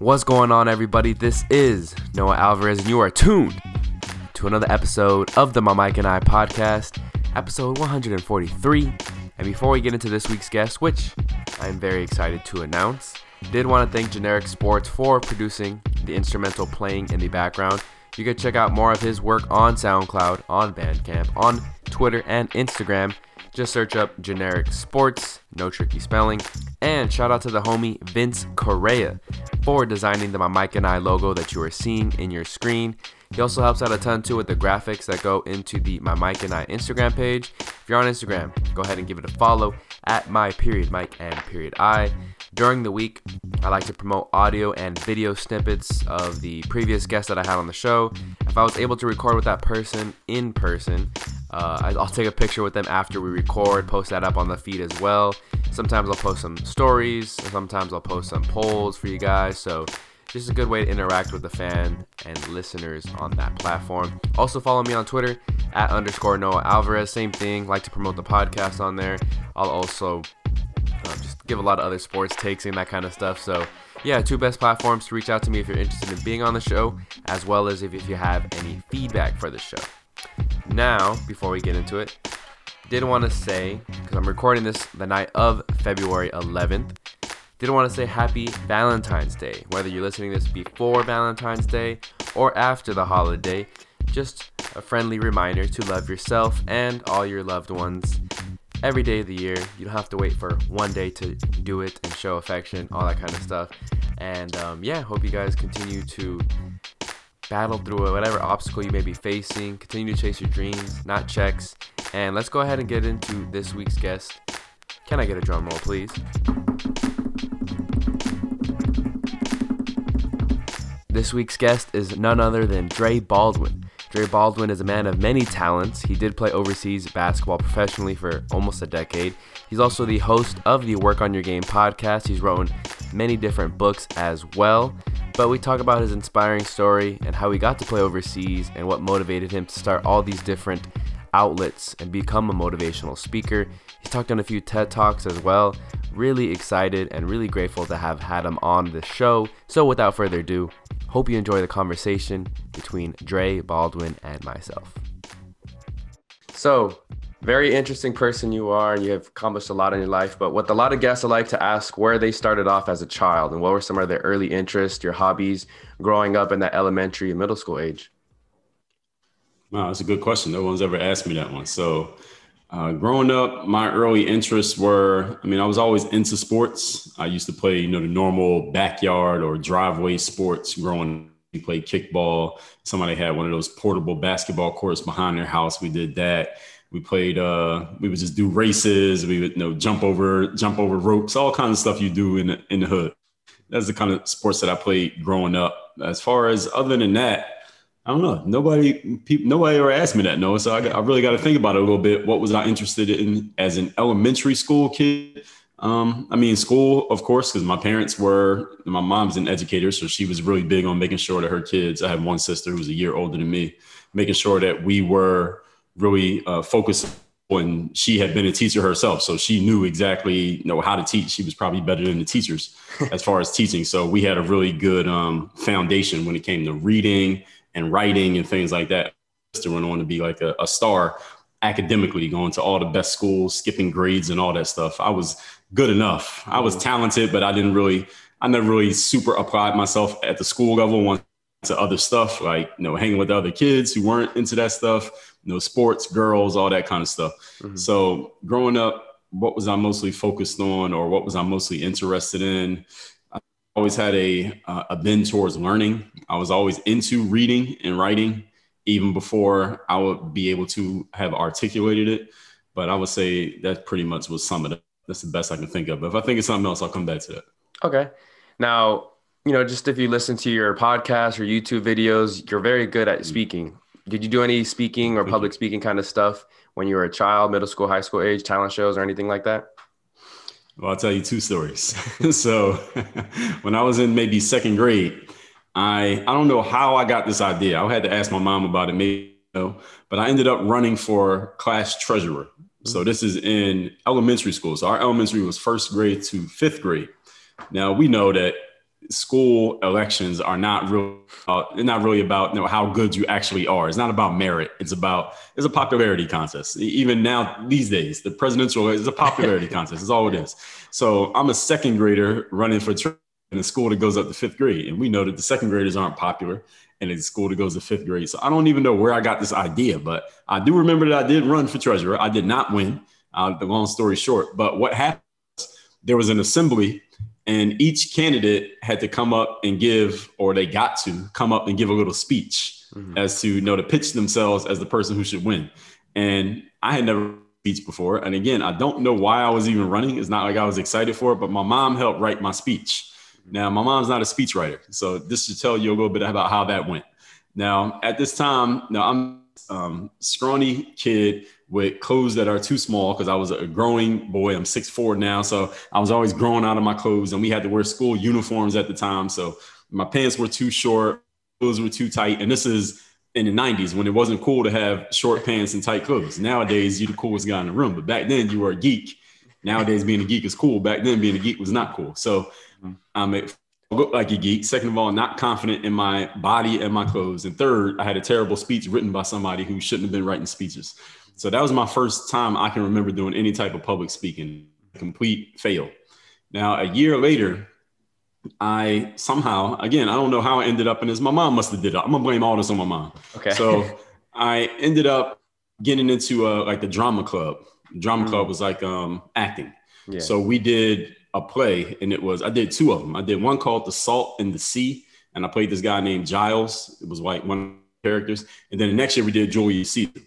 What's going on, everybody? This is Noah Alvarez, and you are tuned to another episode of the My Mike and I podcast, episode 143. And before we get into this week's guest, which I'm very excited to announce, did want to thank Generic Sports for producing the instrumental playing in the background. You can check out more of his work on SoundCloud, on Bandcamp, on Twitter, and Instagram. Just search up Generic Sports, no tricky spelling. And shout out to the homie Vince Correa for designing the My Mike and I logo that you are seeing in your screen. He also helps out a ton too with the graphics that go into the My Mike and I Instagram page. If you're on Instagram, go ahead and give it a follow at my period Mike and period I. During the week, I like to promote audio and video snippets of the previous guests that I had on the show. If I was able to record with that person in person, uh, I'll take a picture with them after we record, post that up on the feed as well. Sometimes I'll post some stories, sometimes I'll post some polls for you guys. So, just a good way to interact with the fan and listeners on that platform. Also, follow me on Twitter at underscore Noah Alvarez. Same thing, like to promote the podcast on there. I'll also uh, just give a lot of other sports takes and that kind of stuff. So, yeah, two best platforms to reach out to me if you're interested in being on the show, as well as if, if you have any feedback for the show. Now, before we get into it, did want to say, because I'm recording this the night of February 11th, did want to say happy Valentine's Day. Whether you're listening this before Valentine's Day or after the holiday, just a friendly reminder to love yourself and all your loved ones every day of the year. You don't have to wait for one day to do it and show affection, all that kind of stuff. And um, yeah, hope you guys continue to battle through whatever obstacle you may be facing. Continue to chase your dreams, not checks. And let's go ahead and get into this week's guest. Can I get a drum roll, please? This week's guest is none other than Dre Baldwin. Dre Baldwin is a man of many talents. He did play overseas basketball professionally for almost a decade. He's also the host of the Work on Your Game podcast. He's written many different books as well. But we talk about his inspiring story and how he got to play overseas and what motivated him to start all these different outlets and become a motivational speaker. He's talked on a few TED Talks as well. Really excited and really grateful to have had him on the show. So without further ado, hope you enjoy the conversation between Dre Baldwin and myself. So, very interesting person you are, and you have accomplished a lot in your life. But what a lot of guests I like to ask where they started off as a child and what were some of their early interests, your hobbies growing up in that elementary and middle school age? Wow, that's a good question. No one's ever asked me that one. So, uh, growing up, my early interests were, I mean, I was always into sports. I used to play, you know, the normal backyard or driveway sports growing. Up. We played kickball. Somebody had one of those portable basketball courts behind their house. We did that. We played, uh, we would just do races. We would, you know, jump over, jump over ropes, all kinds of stuff you do in the, in the hood. That's the kind of sports that I played growing up. As far as other than that, I don't know. Nobody, people, nobody ever asked me that. No, so I, I really got to think about it a little bit. What was I interested in as an elementary school kid? Um, I mean, school, of course, because my parents were. My mom's an educator, so she was really big on making sure that her kids. I have one sister who's a year older than me, making sure that we were really uh, focused. When she had been a teacher herself, so she knew exactly you know how to teach. She was probably better than the teachers as far as teaching. So we had a really good um, foundation when it came to reading and writing and things like that. To went on to be like a, a star academically, going to all the best schools, skipping grades and all that stuff. I was good enough. I was talented, but I didn't really, I never really super applied myself at the school level. Once to other stuff like you know hanging with other kids who weren't into that stuff, you know, sports, girls, all that kind of stuff. Mm-hmm. So growing up, what was I mostly focused on, or what was I mostly interested in? Always had a uh, a bend towards learning. I was always into reading and writing, even before I would be able to have articulated it. But I would say that pretty much was some of it. That's the best I can think of. But if I think of something else, I'll come back to that. Okay. Now, you know, just if you listen to your podcast or YouTube videos, you're very good at speaking. Did you do any speaking or public speaking kind of stuff when you were a child, middle school, high school age, talent shows or anything like that? Well, I'll tell you two stories. so when I was in maybe second grade, I I don't know how I got this idea. I had to ask my mom about it, maybe, you know, but I ended up running for class treasurer. So mm-hmm. this is in elementary school. So our elementary was first grade to fifth grade. Now we know that school elections are not real uh, they're not really about you know how good you actually are. It's not about merit. It's about it's a popularity contest. Even now these days the presidential is a popularity contest. Is all it is. So i'm a second grader running for in a school that goes up to fifth grade. And we know that the second graders aren't popular in a school that goes to fifth grade. So i don't even know where i got this idea but i do remember that i did run for treasurer. I did not win uh, the long story short. But what happened there was an assembly and each candidate had to come up and give or they got to come up and give a little speech mm-hmm. as to you know to pitch themselves as the person who should win. And i had never speech before. And again i don't know why i was even running. It's not like i was excited for it but my mom helped write my speech. Now my mom's not a speech writer so this should tell you a little bit about how that went. Now at this time now i'm um, scrawny kid with clothes that are too small because I was a growing boy. I'm six 6'4 now. So I was always growing out of my clothes and we had to wear school uniforms at the time. So my pants were too short, clothes were too tight. And this is in the 90s when it wasn't cool to have short pants and tight clothes. Nowadays, you're the coolest guy in the room. But back then, you were a geek. Nowadays, being a geek is cool. Back then, being a geek was not cool. So mm-hmm. I'm a look like a geek. Second of all, not confident in my body and my clothes. And third, I had a terrible speech written by somebody who shouldn't have been writing speeches. So that was my first time I can remember doing any type of public speaking, complete fail. Now, a year later, I somehow, again, I don't know how I ended up in this. My mom must have did it. I'm gonna blame all this on my mom. Okay. So I ended up getting into uh, like the drama club. Drama mm. club was like um, acting. Yeah. So we did a play, and it was I did two of them. I did one called The Salt and the Sea, and I played this guy named Giles. It was like one characters, and then the next year we did Julius Caesar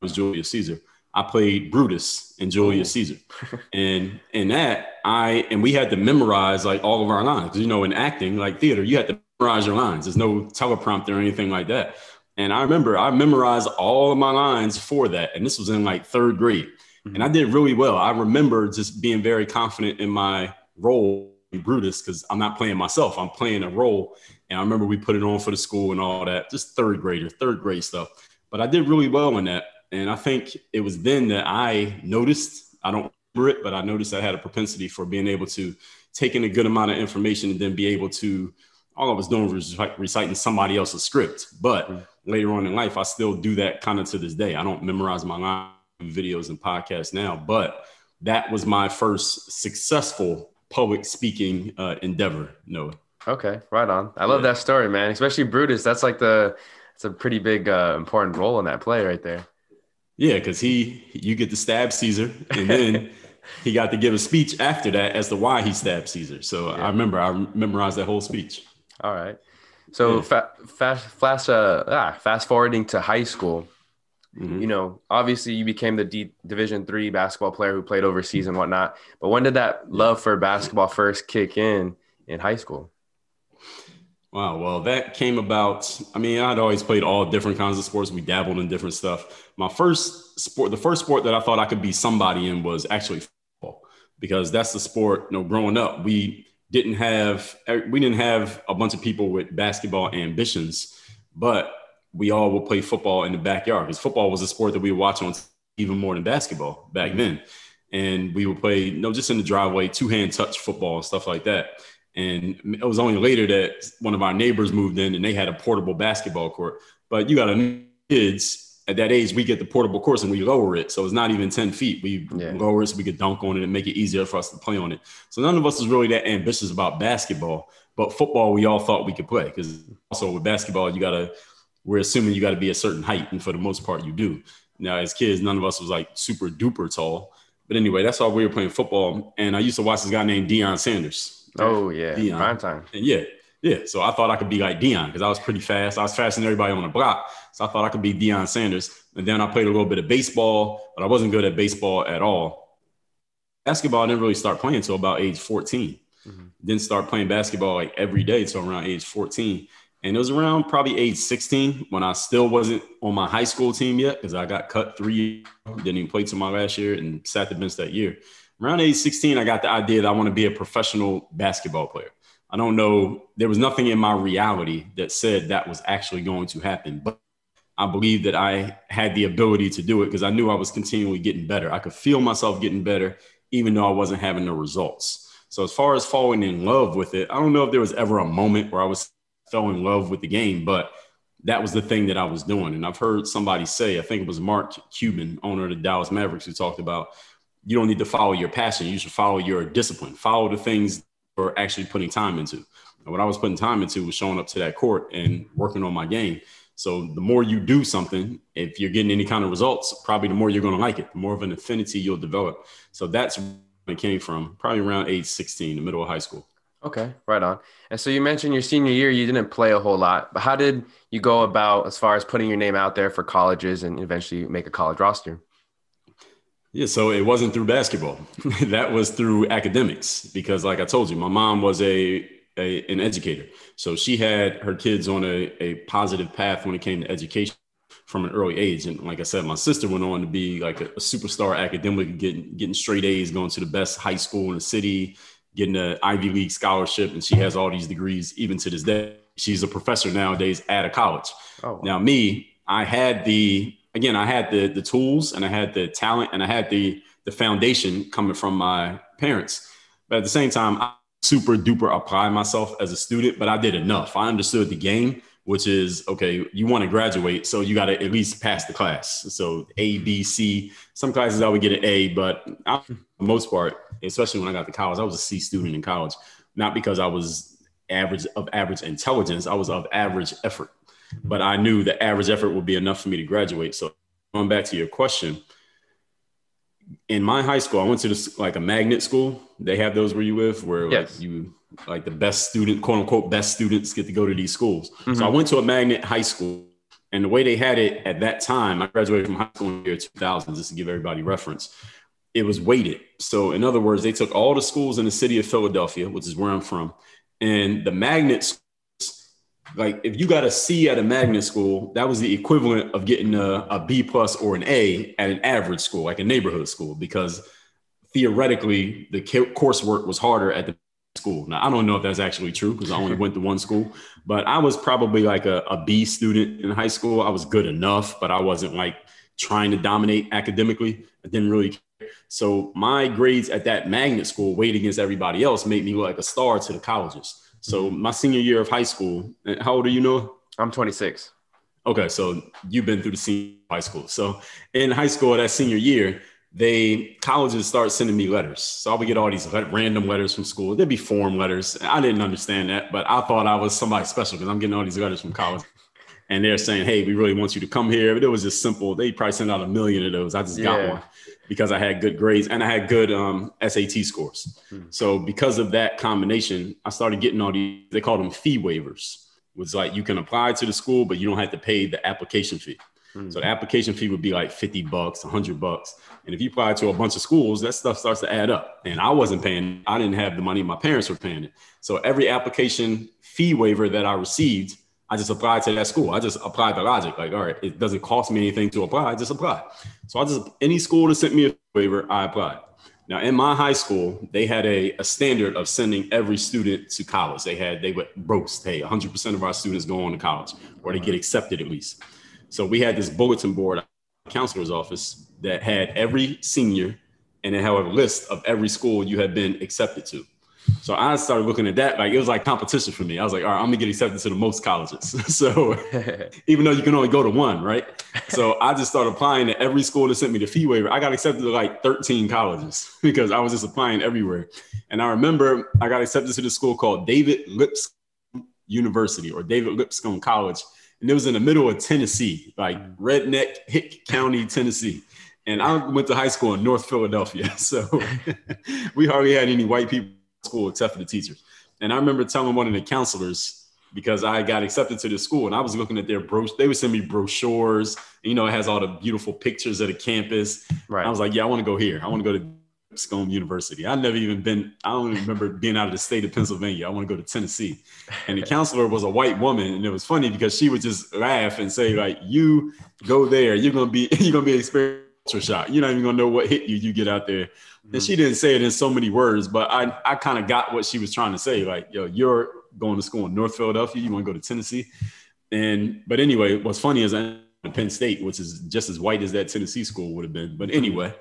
was Julius Caesar. I played Brutus in Julius Caesar, and in that I and we had to memorize like all of our lines you know in acting like theater you had to memorize your lines. There's no teleprompter or anything like that. And I remember I memorized all of my lines for that, and this was in like third grade, mm-hmm. and I did really well. I remember just being very confident in my role Brutus because I'm not playing myself. I'm playing a role. And I remember we put it on for the school and all that, just third grader, third grade stuff. But I did really well in that. And I think it was then that I noticed, I don't remember it, but I noticed I had a propensity for being able to take in a good amount of information and then be able to, all I was doing was reciting somebody else's script. But mm-hmm. later on in life, I still do that kind of to this day. I don't memorize my line videos and podcasts now, but that was my first successful public speaking uh, endeavor, Noah. Okay, right on. I love yeah. that story, man. Especially Brutus. That's like the it's a pretty big uh, important role in that play right there. Yeah, because he you get to stab Caesar, and then he got to give a speech after that as to why he stabbed Caesar. So yeah. I remember I memorized that whole speech. All right. So yeah. fa- fast fast uh, ah, fast forwarding to high school. Mm-hmm. You know, obviously you became the D- Division three basketball player who played overseas and whatnot. But when did that love for basketball first kick in in high school? Wow. Well, that came about. I mean, I'd always played all different kinds of sports. We dabbled in different stuff. My first sport, the first sport that I thought I could be somebody in was actually football, because that's the sport. You know, growing up, we didn't have we didn't have a bunch of people with basketball ambitions, but we all would play football in the backyard because football was a sport that we would watch on even more than basketball back mm-hmm. then. And we would play, you know, just in the driveway, two hand touch football and stuff like that. And it was only later that one of our neighbors moved in and they had a portable basketball court. But you got a kids at that age, we get the portable course and we lower it. So it's not even 10 feet. We yeah. lower it so we could dunk on it and make it easier for us to play on it. So none of us was really that ambitious about basketball. But football, we all thought we could play because also with basketball, you got to, we're assuming you got to be a certain height. And for the most part, you do. Now, as kids, none of us was like super duper tall. But anyway, that's why we were playing football. And I used to watch this guy named Deion Sanders. Oh yeah, Deion. prime time. And yeah, yeah. So I thought I could be like Deion because I was pretty fast. I was faster than everybody on the block. So I thought I could be Deion Sanders. And then I played a little bit of baseball, but I wasn't good at baseball at all. Basketball, I didn't really start playing until about age 14. Mm-hmm. Didn't start playing basketball like every day until around age 14. And it was around probably age 16 when I still wasn't on my high school team yet because I got cut three, didn't even play till my last year and sat the bench that year around age 16, I got the idea that I want to be a professional basketball player. I don't know, there was nothing in my reality that said that was actually going to happen, but I believe that I had the ability to do it because I knew I was continually getting better. I could feel myself getting better, even though I wasn't having the results. So as far as falling in love with it, I don't know if there was ever a moment where I was fell in love with the game, but that was the thing that I was doing. And I've heard somebody say, I think it was Mark Cuban, owner of the Dallas Mavericks, who talked about you don't need to follow your passion. You should follow your discipline. Follow the things you're actually putting time into. And what I was putting time into was showing up to that court and working on my game. So the more you do something, if you're getting any kind of results, probably the more you're going to like it, the more of an affinity you'll develop. So that's where it came from, probably around age 16, the middle of high school. Okay, right on. And so you mentioned your senior year, you didn't play a whole lot, but how did you go about as far as putting your name out there for colleges and eventually make a college roster? Yeah, so it wasn't through basketball. that was through academics because, like I told you, my mom was a, a, an educator, so she had her kids on a, a positive path when it came to education from an early age. And like I said, my sister went on to be like a, a superstar academic, getting getting straight A's, going to the best high school in the city, getting an Ivy League scholarship, and she has all these degrees even to this day. She's a professor nowadays at a college. Oh. Now, me, I had the again, I had the the tools and I had the talent and I had the the foundation coming from my parents. But at the same time, I super duper apply myself as a student, but I did enough. I understood the game, which is okay, you want to graduate, so you got to at least pass the class. So A, B, C. Some classes I would get an A, but I, for the most part, especially when I got to college, I was a C student in college. Not because I was average of average intelligence, I was of average effort but I knew the average effort would be enough for me to graduate. So going back to your question, in my high school, I went to this like a magnet school. They have those where you live, where yes. like you like the best student, quote unquote, best students get to go to these schools. Mm-hmm. So I went to a magnet high school, and the way they had it at that time, I graduated from high school in the year 2000, just to give everybody reference. It was weighted. So in other words, they took all the schools in the city of Philadelphia, which is where I'm from, and the magnet like if you got a C at a magnet school, that was the equivalent of getting a, a B plus or an A at an average school, like a neighborhood school, because theoretically the coursework was harder at the school. Now I don't know if that's actually true because I only went to one school, but I was probably like a, a B student in high school. I was good enough, but I wasn't like trying to dominate academically. I didn't really care. So my grades at that magnet school weighed against everybody else made me look like a star to the colleges. So my senior year of high school, eh, how old are you, Noah? I'm 26. Okay, so you've been through the senior high school. So in high school, that senior year, they colleges start sending me letters. So I would get all these random letters from school. There'd be form letters. I didn't understand that, but I thought I was somebody special because I'm getting all these letters from college. And they're saying, "Hey, we really want you to come here." But it was just simple. They probably sent out a million of those. I just yeah. got one because I had good grades and I had good um, SAT scores. Hmm. So because of that combination, I started getting all these. They called them fee waivers. It was like you can apply to the school, but you don't have to pay the application fee. Hmm. So the application fee would be like 50 bucks, 100 bucks. And if you apply to a bunch of schools, that stuff starts to add up. And I wasn't paying, I didn't have the money, my parents were paying it. So every application fee waiver that I received, I just applied to that school. I just applied the logic. Like, all right, it doesn't cost me anything to apply. I just apply. So I just any school that sent me a waiver, I applied. Now in my high school, they had a, a standard of sending every student to college. They had they would roast, hey, 100% of our students go on to college, or they get accepted at least. So we had this bulletin board counselor's office that had every senior and it had a list of every school you had been accepted to. So I started looking at that like it was like competition for me. I was like, all right, I'm gonna get accepted to the most colleges. so even though you can only go to one, right? So I just started applying to every school that sent me the fee waiver. I got accepted to like 13 colleges because I was just applying everywhere. And I remember I got accepted to the school called David Lipscomb University or David Lipscomb College. And it was in the middle of Tennessee, like redneck Hick County, Tennessee. And I went to high school in North Philadelphia. So we hardly had any white people school except for the teachers. And I remember telling one of the counselors because I got accepted to the school and I was looking at their bro. They would send me brochures. You know, it has all the beautiful pictures of the campus. Right. I was like, yeah, I want to go here. I want to go to Scone University. I've never even been, I don't even remember being out of the state of Pennsylvania. I want to go to Tennessee. And the counselor was a white woman. And it was funny because she would just laugh and say, like, you go there, you're gonna be, you're gonna be experiencing shock. You're not even gonna know what hit you you get out there. Mm-hmm. And she didn't say it in so many words, but I I kind of got what she was trying to say. Like, yo, you're going to school in North Philadelphia. You want to go to Tennessee, and but anyway, what's funny is I Penn State, which is just as white as that Tennessee school would have been. But anyway,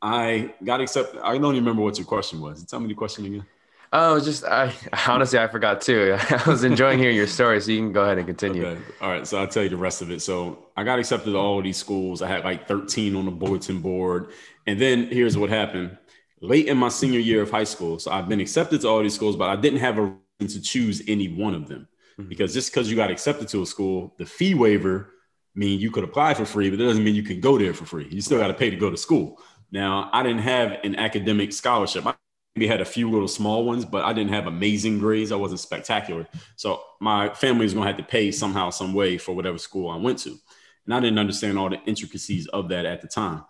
I got accepted. I don't even remember what your question was. Tell me the question again. Oh, just I honestly I forgot too. I was enjoying hearing your story, so you can go ahead and continue. Okay. All right. So I'll tell you the rest of it. So I got accepted to all of these schools. I had like 13 on the bulletin board. And then here's what happened. Late in my senior year of high school, so I've been accepted to all these schools, but I didn't have a reason to choose any one of them. Mm-hmm. Because just because you got accepted to a school, the fee waiver mean you could apply for free, but that doesn't mean you can go there for free. You still got to pay to go to school. Now, I didn't have an academic scholarship. I maybe had a few little small ones, but I didn't have amazing grades. I wasn't spectacular. So my family was going to have to pay somehow, some way for whatever school I went to. And I didn't understand all the intricacies of that at the time.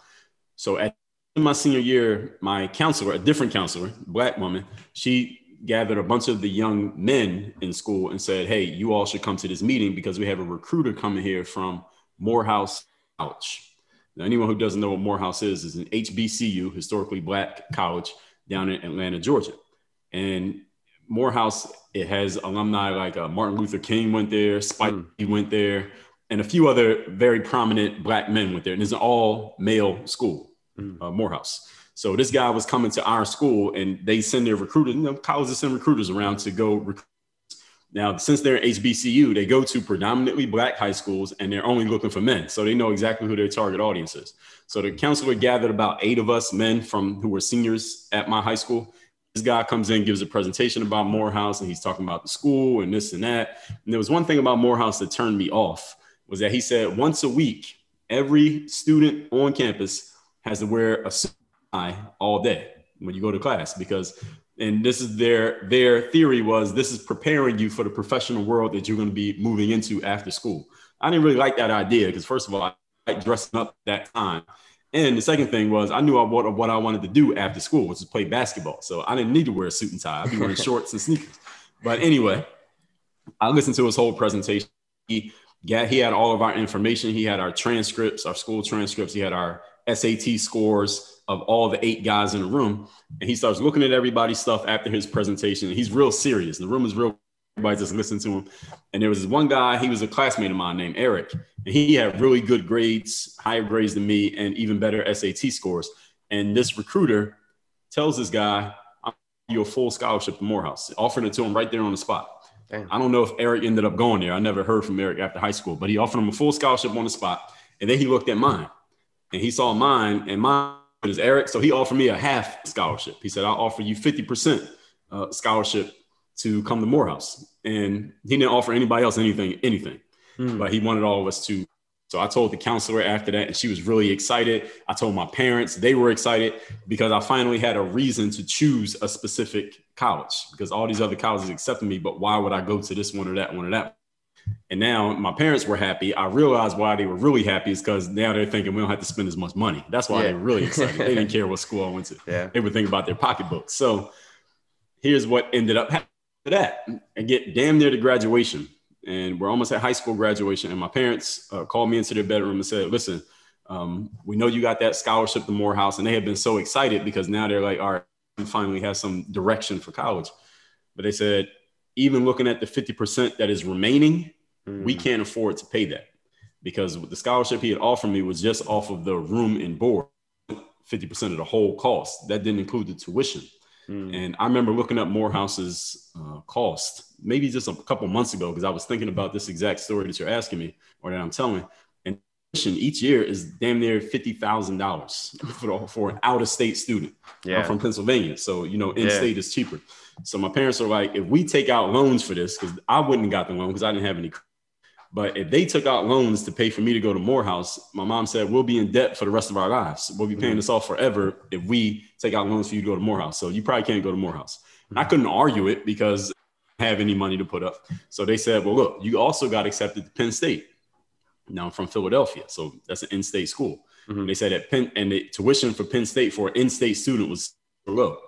So at my senior year, my counselor, a different counselor, black woman, she gathered a bunch of the young men in school and said, Hey, you all should come to this meeting because we have a recruiter coming here from Morehouse College. Now, anyone who doesn't know what Morehouse is, is an HBCU, historically black college down in Atlanta, Georgia. And Morehouse, it has alumni like uh, Martin Luther King went there, Spike mm. went there, and a few other very prominent black men went there. And it's an all male school, mm. uh, Morehouse. So this guy was coming to our school and they send their recruiters, you know, colleges send recruiters around to go recruit. Now, since they're HBCU, they go to predominantly black high schools and they're only looking for men. So they know exactly who their target audience is. So the counselor gathered about eight of us men from who were seniors at my high school. This guy comes in, gives a presentation about Morehouse, and he's talking about the school and this and that. And there was one thing about Morehouse that turned me off was that he said once a week, every student on campus has to wear a suit all day when you go to class because and this is their their theory was this is preparing you for the professional world that you're going to be moving into after school. I didn't really like that idea because first of all, I like dressing up that time. And the second thing was I knew I, what, what I wanted to do after school, which was play basketball. So I didn't need to wear a suit and tie. I'd be wearing shorts and sneakers. But anyway, I listened to his whole presentation. He, got, he had all of our information. He had our transcripts, our school transcripts. He had our SAT scores of all the eight guys in the room. And he starts looking at everybody's stuff after his presentation. he's real serious. The room is real Everybody just listened to him. And there was this one guy, he was a classmate of mine named Eric. And he had really good grades, higher grades than me, and even better SAT scores. And this recruiter tells this guy, I'm you a full scholarship to Morehouse, offering it to him right there on the spot. Damn. I don't know if Eric ended up going there. I never heard from Eric after high school, but he offered him a full scholarship on the spot. And then he looked at mine and he saw mine and mine is Eric. So he offered me a half scholarship. He said, I'll offer you 50% uh, scholarship to come to Morehouse. And he didn't offer anybody else anything, anything. Mm. But he wanted all of us to. So I told the counselor after that, and she was really excited. I told my parents, they were excited because I finally had a reason to choose a specific college because all these other colleges accepted me. But why would I go to this one or that one or that? And now my parents were happy. I realized why they were really happy is because now they're thinking we don't have to spend as much money. That's why yeah. they were really excited. they didn't care what school I went to. Yeah. They were thinking about their pocketbooks. So here's what ended up happening to that I get damn near to graduation. And we're almost at high school graduation. And my parents uh, called me into their bedroom and said, listen, um, we know you got that scholarship to Morehouse. And they have been so excited because now they're like, all right, we finally have some direction for college. But they said, even looking at the 50% that is remaining, mm. we can't afford to pay that because the scholarship he had offered me was just off of the room and board, 50% of the whole cost. That didn't include the tuition. Mm. And I remember looking up Morehouse's uh, cost maybe just a couple months ago because I was thinking about this exact story that you're asking me or that I'm telling. And each year is damn near fifty thousand dollars for for an out of state student. Yeah. I'm from Pennsylvania, so you know in state yeah. is cheaper. So my parents are like, if we take out loans for this, because I wouldn't have got the loan because I didn't have any but if they took out loans to pay for me to go to Morehouse, my mom said, we'll be in debt for the rest of our lives. We'll be paying mm-hmm. this off forever if we take out loans for you to go to Morehouse. So you probably can't go to Morehouse. Mm-hmm. I couldn't argue it because I have any money to put up. So they said, well, look, you also got accepted to Penn State. Now I'm from Philadelphia. So that's an in-state school. Mm-hmm. They said that Penn and the tuition for Penn State for an in-state student was low.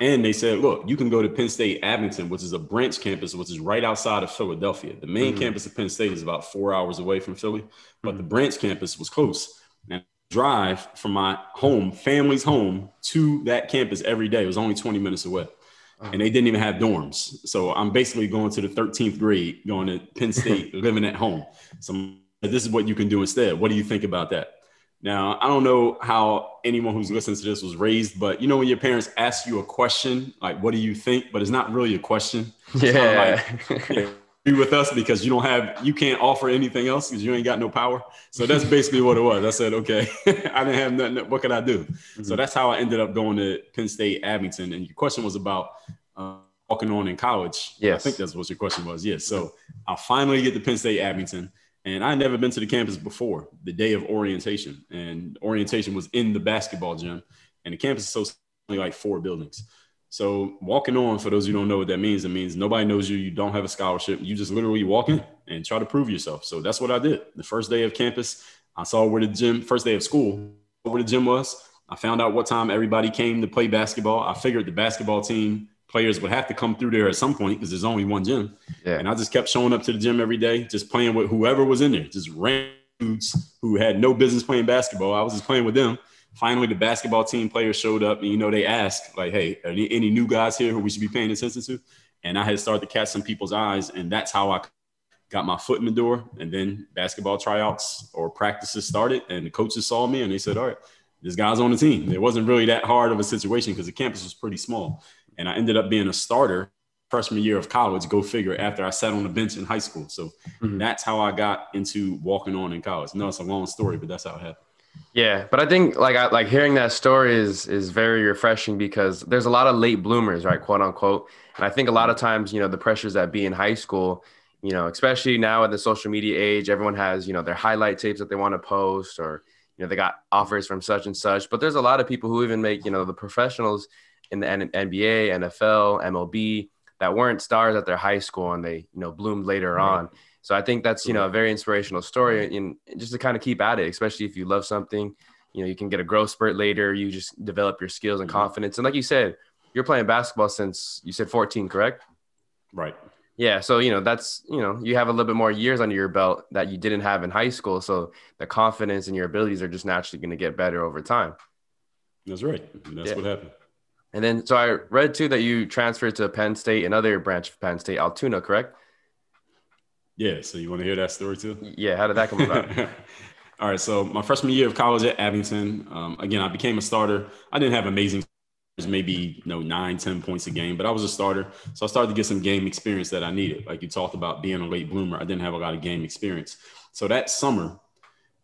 And they said, look, you can go to Penn State Abington, which is a branch campus, which is right outside of Philadelphia. The main mm-hmm. campus of Penn State is about four hours away from Philly, but mm-hmm. the branch campus was close. And drive from my home, family's home, to that campus every day. It was only 20 minutes away. Uh-huh. And they didn't even have dorms. So I'm basically going to the 13th grade, going to Penn State, living at home. So this is what you can do instead. What do you think about that? Now, I don't know how anyone who's listening to this was raised, but you know, when your parents ask you a question, like, what do you think? But it's not really a question. yeah. Like, be with us because you don't have, you can't offer anything else because you ain't got no power. So that's basically what it was. I said, okay, I didn't have nothing. What could I do? Mm-hmm. So that's how I ended up going to Penn State Abington. And your question was about uh, walking on in college. Yes. I think that's what your question was. Yes. So I finally get to Penn State Abington. And I had never been to the campus before the day of orientation. And orientation was in the basketball gym. And the campus is so only like four buildings. So walking on, for those who don't know what that means, it means nobody knows you. You don't have a scholarship. You just literally walk in and try to prove yourself. So that's what I did. The first day of campus, I saw where the gym, first day of school, where the gym was. I found out what time everybody came to play basketball. I figured the basketball team players would have to come through there at some point because there's only one gym. Yeah. And I just kept showing up to the gym every day, just playing with whoever was in there, just random dudes who had no business playing basketball. I was just playing with them. Finally, the basketball team players showed up, and you know they asked like, "Hey, are there any new guys here who we should be paying attention to?" And I had started to catch some people's eyes, and that's how I got my foot in the door. And then basketball tryouts or practices started, and the coaches saw me, and they said, "All right, this guy's on the team." It wasn't really that hard of a situation because the campus was pretty small and I ended up being a starter freshman year of college. Go figure. After I sat on the bench in high school, so mm-hmm. that's how I got into walking on in college. No, it's a long story, but that's how it happened. Yeah, but I think like I, like hearing that story is is very refreshing because there's a lot of late bloomers, right, quote unquote. And I think a lot of times, you know, the pressures that be in high school, you know, especially now in the social media age, everyone has, you know, their highlight tapes that they want to post or, you know, they got offers from such and such. But there's a lot of people who even make, you know, the professionals in the NBA, NFL, MLB that weren't stars at their high school and they you know bloomed later right. on. So I think that's you know a very inspirational story and just to kind of keep at it, especially if you love something. You know, you can get a growth spurt later. You just develop your skills and mm-hmm. confidence. And like you said, you're playing basketball since you said 14, correct? Right. Yeah, so you know that's you know you have a little bit more years under your belt that you didn't have in high school, so the confidence and your abilities are just naturally going to get better over time. That's right. That's yeah. what happened. And then, so I read too that you transferred to Penn State, another branch of Penn State, Altoona, correct? Yeah. So you want to hear that story too? Yeah. How did that come about? All right. So my freshman year of college at Abington, um, again, I became a starter. I didn't have amazing, maybe you know nine, ten points a game, but I was a starter. So I started to get some game experience that I needed. Like you talked about being a late bloomer, I didn't have a lot of game experience. So that summer,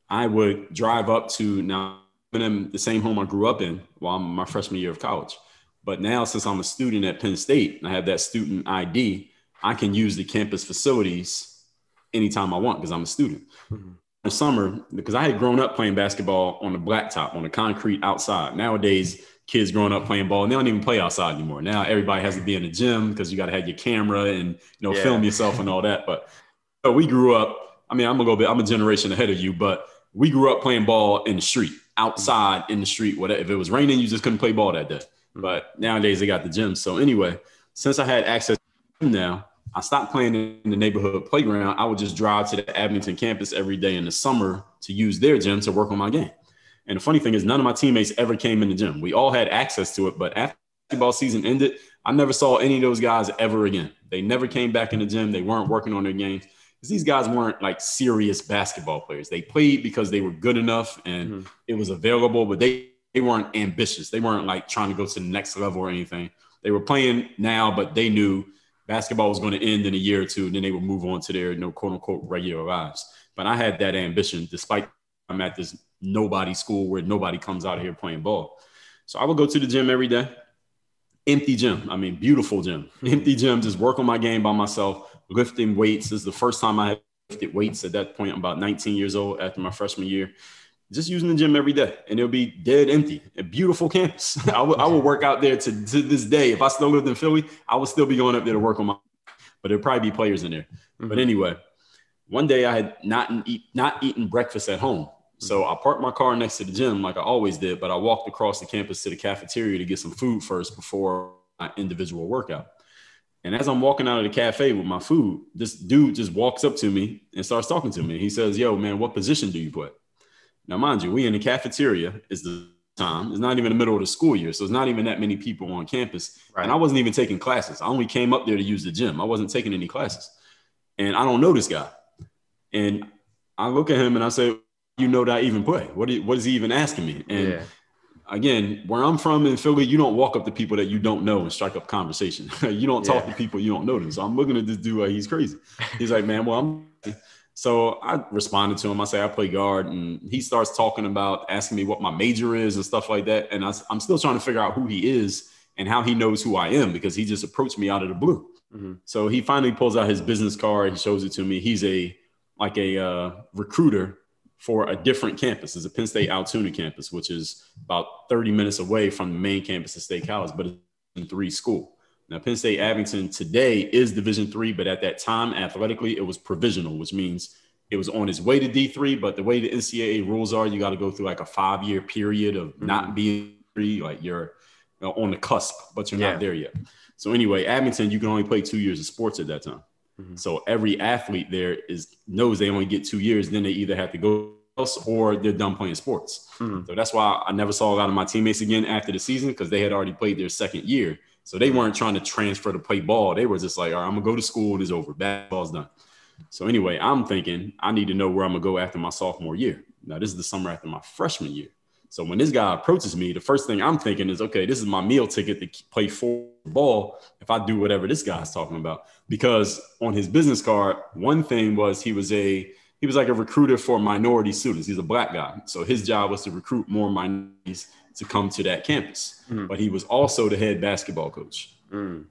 I would drive up to now in the same home I grew up in while I'm my freshman year of college. But now, since I'm a student at Penn State, and I have that student ID, I can use the campus facilities anytime I want because I'm a student. Mm-hmm. In the summer, because I had grown up playing basketball on the blacktop, on the concrete outside. Nowadays, kids growing up playing ball, and they don't even play outside anymore. Now everybody has to be in the gym because you got to have your camera and you know yeah. film yourself and all that. But, but we grew up. I mean, I'm a little bit. I'm a generation ahead of you, but we grew up playing ball in the street, outside in the street. Whatever. If it was raining, you just couldn't play ball that day. But nowadays they got the gym. So anyway, since I had access now, I stopped playing in the neighborhood playground. I would just drive to the Abington campus every day in the summer to use their gym to work on my game. And the funny thing is, none of my teammates ever came in the gym. We all had access to it, but after basketball season ended, I never saw any of those guys ever again. They never came back in the gym. They weren't working on their games because these guys weren't like serious basketball players. They played because they were good enough and mm-hmm. it was available, but they they weren't ambitious. They weren't like trying to go to the next level or anything. They were playing now, but they knew basketball was going to end in a year or two, and then they would move on to their you know, quote unquote regular lives. But I had that ambition, despite I'm at this nobody school where nobody comes out of here playing ball. So I would go to the gym every day. Empty gym. I mean, beautiful gym. Empty gym, just work on my game by myself, lifting weights. This is the first time I lifted weights at that point. I'm about 19 years old after my freshman year just using the gym every day and it'll be dead empty. A beautiful campus. I would, would work out there to, to this day. If I still lived in Philly, I would still be going up there to work on my, but there'd probably be players in there. Mm-hmm. But anyway, one day I had not eat, not eaten breakfast at home. So I parked my car next to the gym like I always did, but I walked across the campus to the cafeteria to get some food first before my individual workout. And as I'm walking out of the cafe with my food, this dude just walks up to me and starts talking to me. He says, Yo, man, what position do you play? Now, mind you, we in the cafeteria is the time. It's not even the middle of the school year, so it's not even that many people on campus. Right. And I wasn't even taking classes. I only came up there to use the gym. I wasn't taking any classes, and I don't know this guy. And I look at him and I say, you know that I even play? What, what is he even asking me? And yeah. again, where I'm from in Philly, you don't walk up to people that you don't know and strike up conversation. you don't talk Yeah. to people you don't know them. So I'm looking at this dude like he's crazy. He's like, man, well, I'm. So I responded to him. I say I play guard, and he starts talking about asking me what my major is and stuff like that. And I, am still trying to figure out who he is and how he knows who I am because he just approached me out of the blue. Mhm. So he finally pulls out his business card. He shows it to me. He's a like a uh, recruiter for a different campus. It's a Penn State Altoona campus, which is about 30 minutes away from the main campus of State College, but it's in three school. Now, Penn State Abington today is Division three, but at that time, athletically, it was provisional, which means it was on its way to D3. But the way the NCAA rules are, you got to go through like a five year period of not being three, like you're you know, on the cusp, but you're Yeah. not there yet. So anyway, Abington, you can only play two years of sports at that time. Mhm. So every athlete there is knows they only get two years. Then they either have to go else or they're done playing sports. Mhm. So that's why I never saw a lot of my teammates again after the season because they had already played their second year. So they weren't trying to transfer to play ball. They were just like, all right, I'm gonna go to school and it's over. Basketball's done. So anyway, I'm thinking I need to know where I'm gonna go after my sophomore year. Now this is the summer after my freshman year. So when this guy approaches me, the first thing I'm thinking is, okay, this is my meal ticket to play four ball if I do whatever this guy's talking about. Because on his business card, one thing was he was a he was like a recruiter for minority students. He's a black guy, so his job was to recruit more minorities to come to that campus. Mhm. But he was also the head basketball coach. Mm.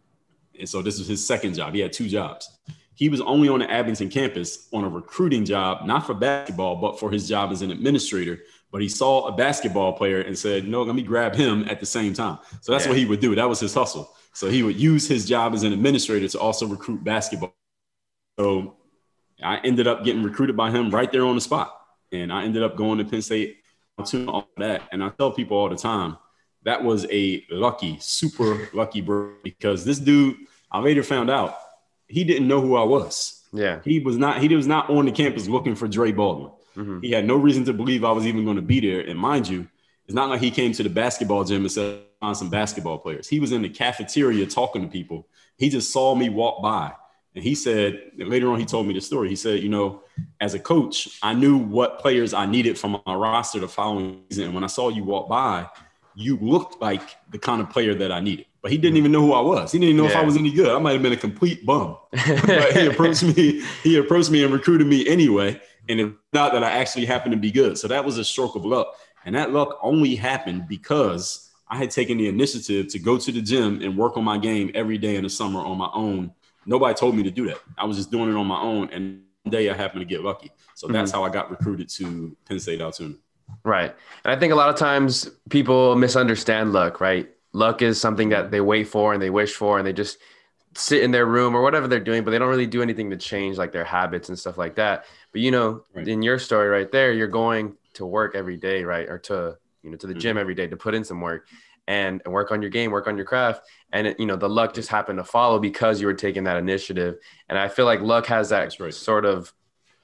And so this was his second job. He had two jobs. He was only on the Abington campus on a recruiting job, not for basketball, but for his job as an administrator. But he saw a basketball player and said, No, let me grab him at the same time. So that's Yeah. what he would do. That was his hustle. So he would use his job as an administrator to also recruit basketball. So I ended up getting recruited by him right there on the spot. And I ended up going to Penn State to all that. And I tell people all the time, that was a lucky, super lucky break because this dude, I later found out, he didn't know who I was. Yeah. He was not, he was not on the campus looking for Dre Baldwin. Mhm. He had no reason to believe I was even going to be there. And mind you, it's not like he came to the basketball gym and said, find some basketball players. He was in the cafeteria talking to people. He just saw me walk by. And he said, and later on, he told me the story. He said, you know, as a coach, I knew what players I needed from my roster the following season. And when I saw you walk by, you looked like the kind of player that I needed. But he didn't even know who I was. He didn't even know if I was any good. I might have been a complete bum. but he approached me. He approached me and recruited me anyway. And it's not that I actually happened to be good. So that was a stroke of luck. And that luck only happened because I had taken the initiative to go to the gym and work on my game every day in the summer on my own. Nobody told me to do that. I was just doing it on my own. And one day I happened to get lucky. So that's how I got recruited to Penn State Altoona. Right. And I think a lot of times people misunderstand luck, right? Luck is something that they wait for and they wish for and they just sit in their room or whatever they're doing, but they don't really do anything to change like their habits and stuff like that. But you know, Right. in your story right there, you're going to work every day, right? Or to, you know, to the Mm-hmm. gym every day to put in some work and, and work on your game, work on your craft. And it, you know, the luck just happened to follow because you were taking that initiative. And I feel like luck has that right. sort of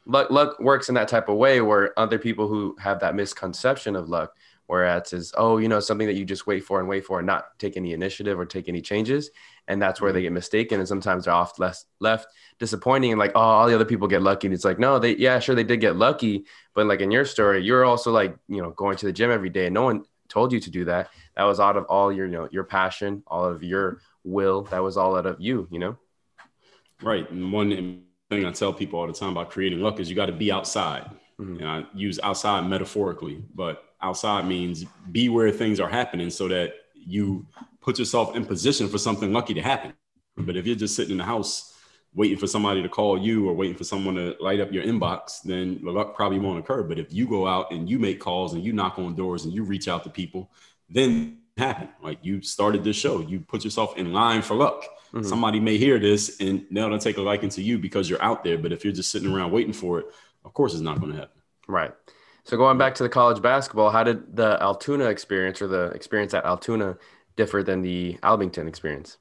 luck luck works in that type of way where other people who have that misconception of luck where whereas is oh you know something that you just wait for and wait for and not take any initiative or take any changes and that's where they mm-hmm. get mistaken and sometimes they're off less left disappointing and like oh all the other people get lucky and it's like no they yeah sure they did get lucky but like in your story you're also like you know going to the gym every day and no one told you to do that that was out of all your you know your passion all of your will that was all out of you you know Right. And one thing I tell people all the time about creating luck is you got to be outside. Mhm. And I use outside metaphorically, but outside means be where things are happening so that you put yourself in position for something lucky to happen. But if you're just sitting in the house waiting for somebody to call you or waiting for someone to light up your inbox, then the luck probably won't occur. But if you go out and you make calls and you knock on doors and you reach out to people, then happen. Like you started this show, you put yourself in line for luck. Mhm. Somebody may hear this and they'll take a liking to you because you're out there. But if you're just sitting around waiting for it, of course it's not going to happen. Right. So going back to the college basketball, how did the Altoona experience or the experience at Altoona differ than the Abington experience?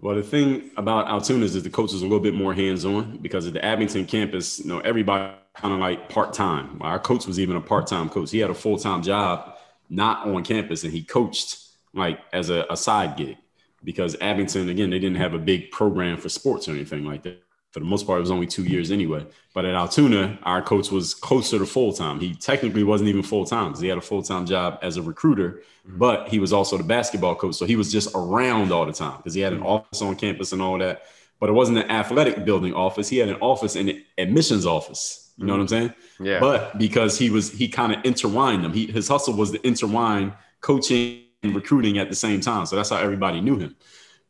Well, the thing about Altoona is that the coach is a little bit more hands-on because at the Abington campus, you know, everybody kind of like part-time. Our coach was even a part-time coach. He had a full-time job, not on campus, and he coached like as a, a side gig because Abington, again, they didn't have a big program for sports or anything like that. for the most part, it was only two years anyway. But at Altoona, our coach was closer to full time. He technically wasn't even full time because he had a full time job as a recruiter, mm-hmm. but he was also the basketball coach. So he was just around all the time because he had an mm-hmm. office on campus and all that. But it wasn't an athletic building office. He had an office in the admissions office. You know what I'm saying? Yeah. But because he was, he kind of intertwined them. He, his hustle was to intertwine coaching and recruiting at the same time. So that's how everybody knew him.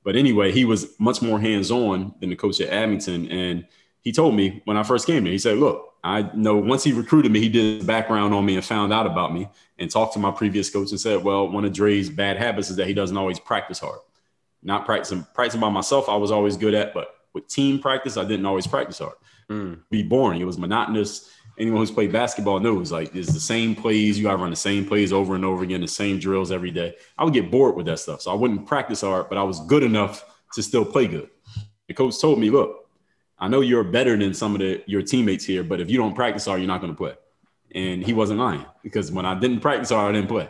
But anyway, he was much more hands on than the coach at Abington. And he told me when I first came here, he said, Look, I know once he recruited me, he did background on me and found out about me and talked to my previous coach and said, Well, one of Dre's bad habits is that he doesn't always practice hard. Not practicing, practicing by myself, I was always good at, but with team practice, I didn't always practice hard. Mm. Be boring. It was monotonous anyone who's played basketball knows like it's the same plays. You gotta run the same plays over and over again, the same drills every day. I would get bored with that stuff. So I wouldn't practice hard, but I was good enough to still play good. The coach told me, look, I know you're better than some of the your teammates here, but if you don't practice hard, you're not gonna play. And he wasn't lying because when I didn't practice hard, I didn't play.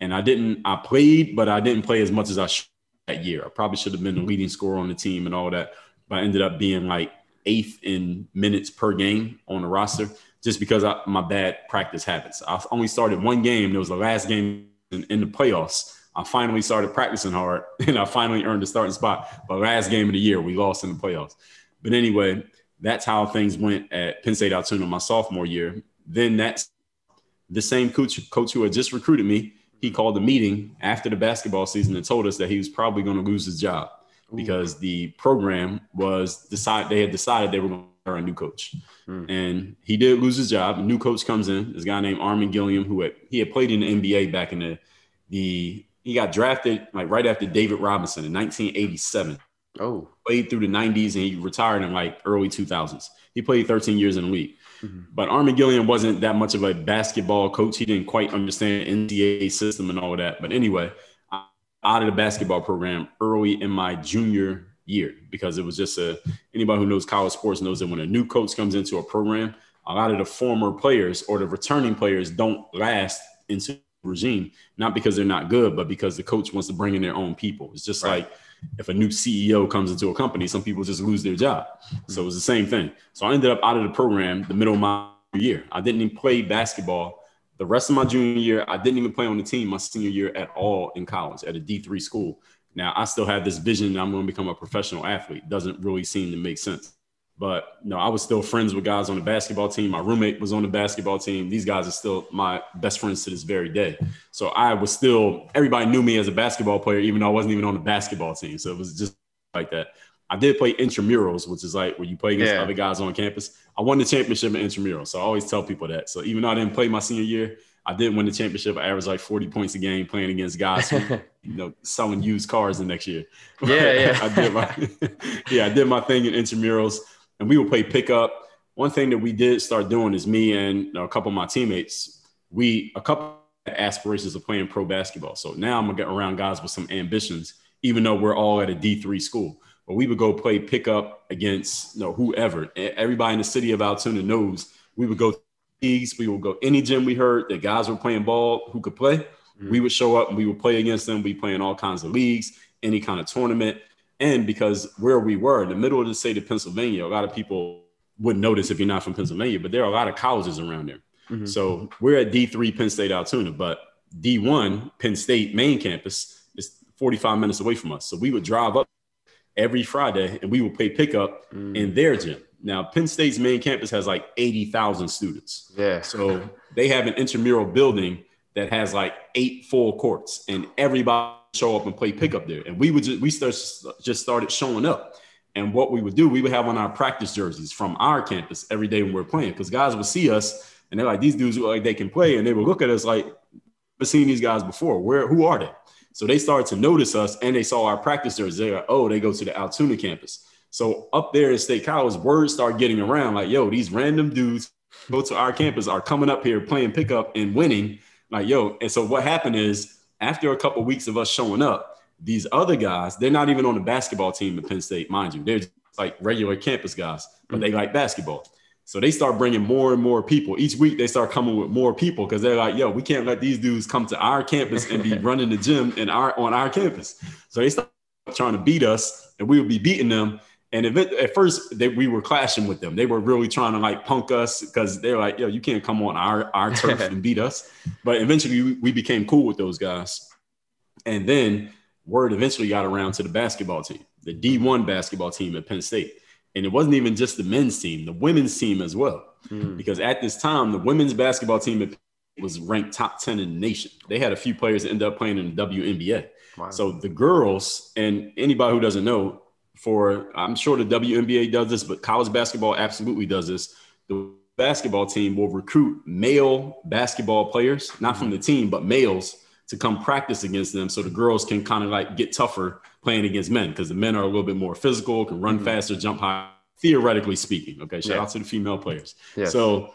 And I didn't, I played, but I didn't play as much as I should that year. I probably should have been the leading scorer on the team and all that. But I ended up being like eighth in minutes per game on the roster just because my bad practice habits. I only started one game. It was the last game in, in, the playoffs. I finally started practicing hard and I finally earned a starting spot. But last game of the year, we lost in the playoffs. But anyway, that's how things went at Penn State Altoona my sophomore year. Then that's the same coach, coach who had just recruited me. He called a meeting after the basketball season and told us that he was probably going to lose his job because the program was decided they had decided they were going to hire a new coach. Hmm. And he did lose his job. A new coach comes in, this guy named Armen Gilliam, who had, he had played in the NBA back in the the he got drafted like right after David Robinson in 1987. Oh, played through the 90s and he retired in like early 2000s. He played 13 years in the league. Mm-hmm. But Armen Gilliam wasn't that much of a basketball coach. He didn't quite understand NCAA system and all of that. But anyway, out of the basketball program early in my junior year because it was just a anybody who knows college sports knows that when a new coach comes into a program, a lot of the former players or the returning players don't last into the regime, not because they're not good, but because the coach wants to bring in their own people. It's just right. like if a new CEO comes into a company, some people just lose their job. Hmm. So it was the same thing. So I ended up out of the program the middle of my year. I didn't even play basketball the rest of my junior year. I didn't even play on the team my senior year at all in college at a D3 school now, I still have this vision that I'm going to become a professional athlete. Doesn't really seem to make sense. But no, I was still friends with guys on the basketball team. My roommate was on the basketball team. These guys are still my best friends to this very day. So I was still, everybody knew me as a basketball player, even though I wasn't even on the basketball team. So it was just like that. I did play intramurals, which is like where you play against yeah. other guys on campus. I won the championship in intramurals. So I always tell people that. So even though I didn't play my senior year, I did win the championship. I averaged like 40 points a game playing against guys who, you know, selling used cars the next year. Yeah, yeah. I did my yeah, I did my thing in intramurals and we would play pickup. One thing that we did start doing is me and you know, a couple of my teammates, we a couple aspirations of playing pro basketball. So now I'm gonna get around guys with some ambitions, even though we're all at a D3 school. But we would go play pickup against you know whoever. Everybody in the city of Altoona knows we would go leagues. We would go any gym we heard that guys were playing ball who could play. Mm-hmm. We would show up and we would play against them. We play in all kinds of leagues, any kind of tournament. And because where we were in the middle of the state of Pennsylvania, a lot of people wouldn't notice if you're not from Pennsylvania, but there are a lot of colleges around there. Mm-hmm. So we're at D3 Penn State Altoona, but D1 Penn State main campus is 45 minutes away from us. So we would drive up every Friday and we would play pickup mm. in their gym. Now, Penn State's main campus has like 80,000 students. Yeah. So they have an intramural building that has like eight full courts, and everybody show up and play pickup there. And we would just, we start, just started showing up. And what we would do, we would have on our practice jerseys from our campus every day when we are playing, because guys would see us and they're like, these dudes look like they can play, and they would look at us like, I've seen these guys before. Where who are they? So they started to notice us, and they saw our practice jerseys. They're like, oh, they go to the Altoona campus. So up there at State College, words start getting around like, yo, these random dudes go to our campus are coming up here playing pickup and winning. Like, yo, and so what happened is after a couple of weeks of us showing up, these other guys, they're not even on the basketball team at Penn State, mind you. They're like regular campus guys, but they mm-hmm. like basketball. So they start bringing more and more people. Each week they start coming with more people because they're like, yo, we can't let these dudes come to our campus and be running the gym in our on our campus. So they start trying to beat us and we would be beating them And at first, they, we were clashing with them. They were really trying to like punk us because they're like, "Yo, you can't come on our our turf and beat us." But eventually, we, we became cool with those guys. And then word eventually got around to the basketball team, the D1 basketball team at Penn State. And it wasn't even just the men's team, the women's team as well. Mm. Because at this time, the women's basketball team was ranked top 10 in the nation. They had a few players that ended up playing in the WNBA. Wow. So the girls, and anybody who doesn't know, for I'm sure the WNBA does this, but college basketball absolutely does this. The basketball team will recruit male basketball players, not from the team, but males to come practice against them so the girls can kind of like get tougher playing against men because the men are a little bit more physical, can run mm-hmm. faster, jump high, theoretically speaking. Okay. Shout yeah. out to the female players. Yes. So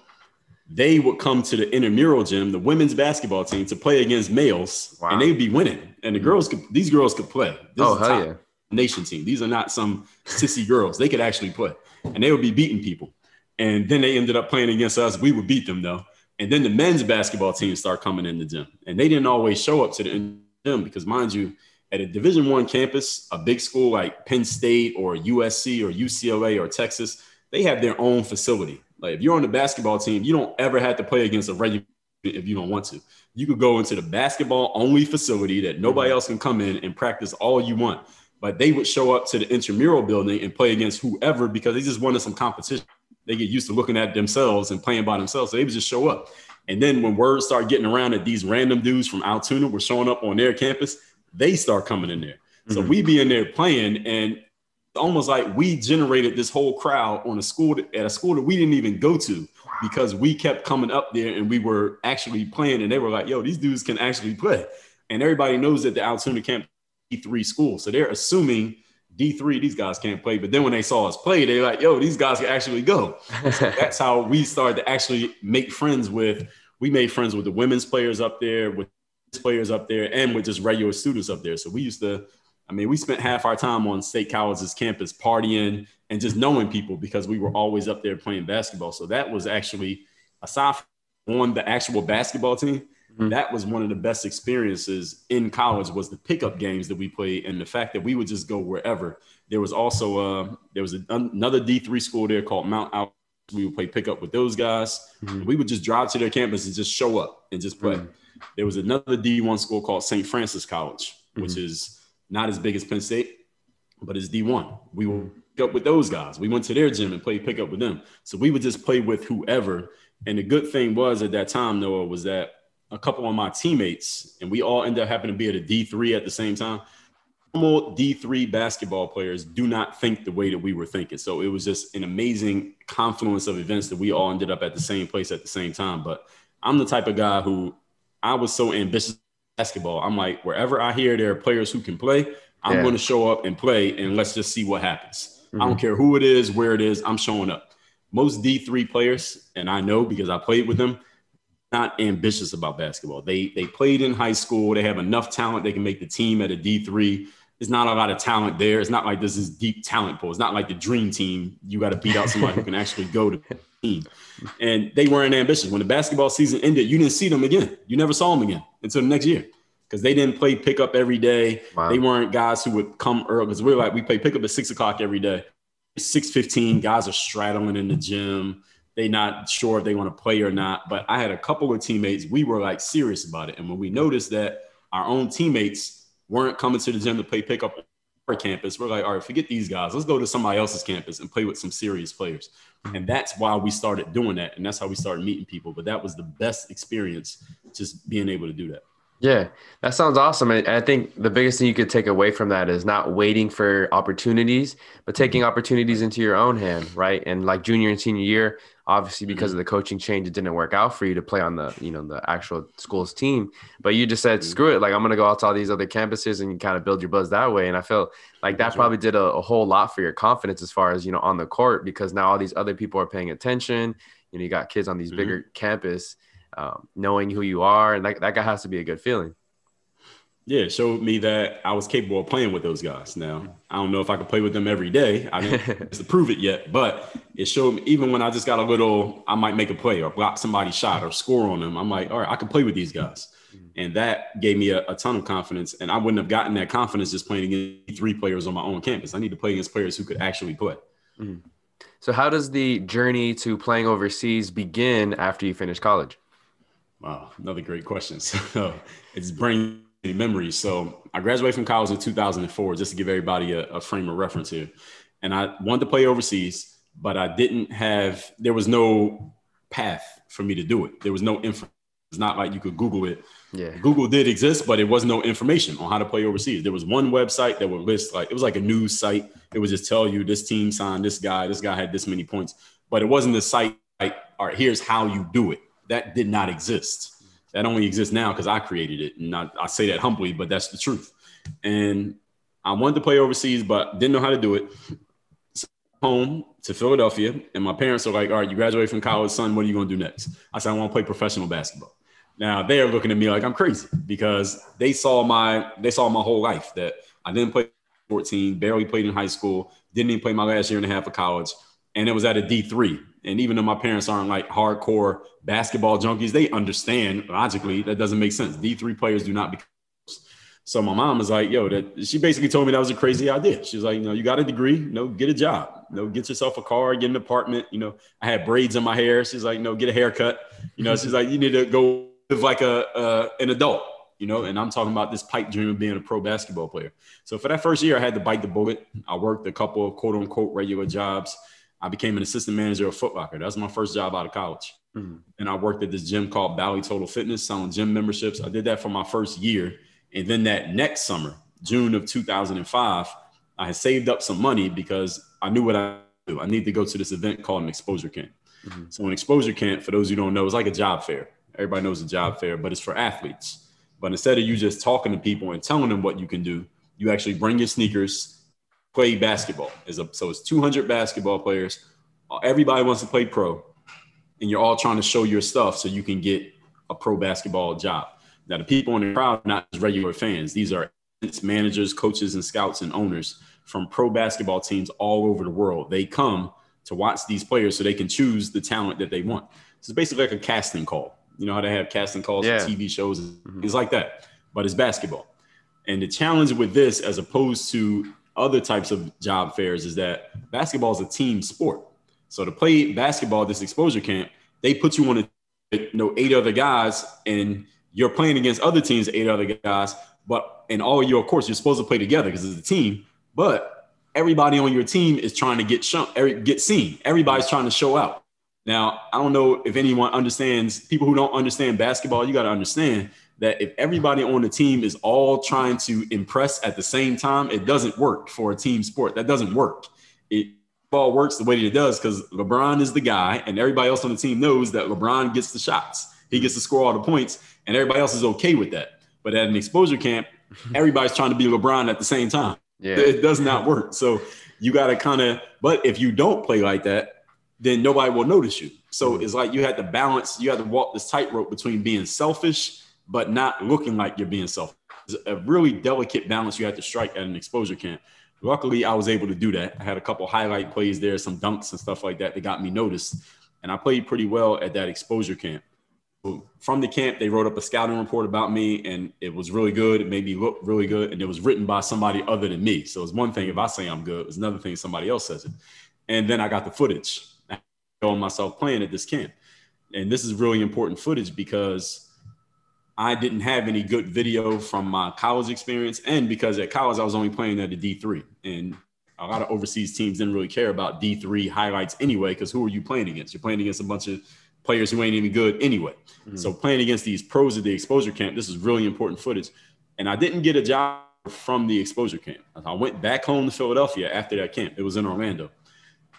they would come to the intramural gym, the women's basketball team, to play against males, wow. and they'd be winning. And the mm-hmm. girls could, these girls could play. This oh, hell yeah. Nation team. These are not some sissy girls. They could actually play, and they would be beating people. And then they ended up playing against us. We would beat them though. And then the men's basketball team start coming in the gym, and they didn't always show up to the gym because, mind you, at a Division One campus, a big school like Penn State or USC or UCLA or Texas, they have their own facility. Like if you're on the basketball team, you don't ever have to play against a regular if you don't want to. You could go into the basketball only facility that nobody mm-hmm. else can come in and practice all you want. But they would show up to the intramural building and play against whoever because they just wanted some competition they get used to looking at themselves and playing by themselves. So they would just show up. And then when words start getting around that these random dudes from Altoona were showing up on their campus, they start coming in there. Mm-hmm. So we be in there playing, and almost like we generated this whole crowd on a school that, at a school that we didn't even go to because we kept coming up there and we were actually playing, and they were like, "Yo, these dudes can actually play." And everybody knows that the Altoona camp three school, so they're assuming D3, these guys can't play. But then when they saw us play, they're like, yo, these guys can actually go. So that's how we started to actually make friends with, we made friends with the women's players up there, with players up there, and with just regular students up there. So we used to, I mean, we spent half our time on State College's campus partying and just knowing people because we were always up there playing basketball. So that was actually, aside from on the actual basketball team, Mm-hmm. That was one of the best experiences in college was the pickup games that we played and the fact that we would just go wherever. There was also uh, there was a, another D3 school there called Mount Out. We would play pickup with those guys. Mm-hmm. We would just drive to their campus and just show up and just play. Mm-hmm. There was another D1 school called St. Francis College, which mm-hmm. is not as big as Penn State, but it's D1. We would pick up with those guys. We went to their gym and played pickup with them. So we would just play with whoever. And the good thing was at that time, Noah, was that a couple of my teammates, and we all end up having to be at a D3 at the same time. Normal D3 basketball players do not think the way that we were thinking. So it was just an amazing confluence of events that we all ended up at the same place at the same time. But I'm the type of guy who I was so ambitious basketball. I'm like, wherever I hear there are players who can play, I'm yeah. going to show up and play, and let's just see what happens. Mm-hmm. I don't mm-hmm. care who it is, where it is, I'm showing up. Most D3 players, and I know because I played with them, not ambitious about basketball. They they played in high school. They have enough talent. They can make the team at a D three. There's not a lot of talent there. It's not like this is deep talent pool. It's not like the dream team. You got to beat out somebody who can actually go to the team. And they weren't ambitious. When the basketball season ended, you didn't see them again. You never saw them again until the next year because they didn't play pickup every day. Wow. They weren't guys who would come early because we're like we play pickup at six o'clock every day. Six fifteen, guys are straddling in the gym they not sure if they want to play or not. But I had a couple of teammates, we were like serious about it. And when we noticed that our own teammates weren't coming to the gym to play pickup on our campus, we're like, all right, forget these guys. Let's go to somebody else's campus and play with some serious players. Hmm. And that's why we started doing that. And that's how we started meeting people. But that was the best experience, just being able to do that. Yeah, that sounds awesome. And I think the biggest thing you could take away from that is not waiting for opportunities, but taking opportunities into your own hand, right? And like junior and senior year, obviously because mm-hmm. of the coaching change it didn't work out for you to play on the you know the actual school's team but you just said mm-hmm. screw it like i'm gonna go out to all these other campuses and you kind of build your buzz that way and i feel like that probably did a, a, whole lot for your confidence as far as you know on the court because now all these other people are paying attention you know you got kids on these mm-hmm. bigger campus um, knowing who you are and that, that guy has to be a good feeling yeah, it showed me that I was capable of playing with those guys. Now, I don't know if I could play with them every day. I didn't to prove it yet, but it showed me even when I just got a little, I might make a play or block somebody's shot or score on them. I'm like, all right, I can play with these guys. And that gave me a, a, ton of confidence. And I wouldn't have gotten that confidence just playing against three players on my own campus. I need to play against players who could actually play. Mm-hmm. So, how does the journey to playing overseas begin after you finish college? Wow, another great question. So, it's bringing memories. So, I graduated from college in 2004, just to give everybody a, a frame of reference here. And I wanted to play overseas, but I didn't have, there was no path for me to do it. There was no info. It's not like you could Google it. Yeah. Google did exist, but it was no information on how to play overseas. There was one website that would list like it was like a news site. It would just tell you this team signed this guy, this guy had this many points, but it wasn't the site like, all right, here's how you do it. That did not exist. That only exists now because I created it. And I, I say that humbly, but that's the truth. And I wanted to play overseas, but didn't know how to do it home to Philadelphia, and my parents are like, "All right, you graduate from college, son. What are you going to do next?" I said, "I want to play professional basketball." Now they are looking at me like I'm crazy because they saw my they saw my whole life that I didn't play 14, barely played in high school, didn't even play my last year and a half of college, and it was at a D3. And even though my parents aren't like hardcore basketball junkies, they understand logically that doesn't make sense. D3 players do not become so my mom was like, yo, that she basically told me that was a crazy idea. She was like, you know, you got a degree, you know, get a job, you know, get yourself a car, get an apartment. You know, I had braids in my hair. She's like, no, get a haircut. You know, she's like, you need to go live like a uh, an adult, you know, and I'm talking about this pipe dream of being a pro basketball player. So for that first year, I had to bite the bullet. I worked a couple of quote unquote regular jobs. I became an assistant manager of Foot Locker. That was my first job out of college. Mm-hmm. And I worked at this gym called Bally Total Fitness, selling gym memberships. I did that for my first year. And then that next summer, June of 2005, I had saved up some money because I knew what I do. I need to go to this event called an exposure camp. Mm-hmm. So an exposure camp, for those who don't know, is like a job fair. Everybody knows a job fair, but it's for athletes. But instead of you just talking to people and telling them what you can do, you actually bring your sneakers, play basketball. Is a, so it's 200 basketball players. Everybody wants to play pro, and you're all trying to show your stuff so you can get a pro basketball job. Now, the people in the crowd are not just regular fans. These are managers, coaches, and scouts and owners from pro basketball teams all over the world. They come to watch these players so they can choose the talent that they want. So it's basically like a casting call. You know how they have casting calls yeah. for TV shows? Mm-hmm. It's like that, but it's basketball. And the challenge with this, as opposed to other types of job fairs, is that basketball is a team sport. So to play basketball, this exposure camp, they put you on a you know eight other guys, and you're playing against other teams, eight other guys, but in all your course, you're supposed to play together because it's a team. But everybody on your team is trying to get shown, get seen. Everybody's trying to show out. Now, I don't know if anyone understands. People who don't understand basketball, you got to understand that if everybody on the team is all trying to impress at the same time, it doesn't work for a team sport. That doesn't work. It all works the way that it does because LeBron is the guy, and everybody else on the team knows that LeBron gets the shots. He gets to score all the points and everybody else is okay with that. But at an exposure camp, everybody's trying to be LeBron at the same time. Yeah. It does not work. So you got to kind of, but if you don't play like that, then nobody will notice you. So mm-hmm. it's like you had to balance, you had to walk this tightrope between being selfish, but not looking like you're being selfish. It's a really delicate balance you have to strike at an exposure camp. Luckily, I was able to do that. I had a couple highlight plays there, some dunks and stuff like that that got me noticed. And I played pretty well at that exposure camp from the camp, they wrote up a scouting report about me, and it was really good. It made me look really good, and it was written by somebody other than me. So it's one thing if I say I'm good; it's another thing if somebody else says it. And then I got the footage showing myself playing at this camp, and this is really important footage because I didn't have any good video from my college experience, and because at college I was only playing at the D3, and a lot of overseas teams didn't really care about D3 highlights anyway, because who are you playing against? You're playing against a bunch of players who ain't even good anyway. Mm-hmm. So playing against these pros at the exposure camp, this is really important footage. And I didn't get a job from the exposure camp. I went back home to Philadelphia after that camp. It was in Orlando.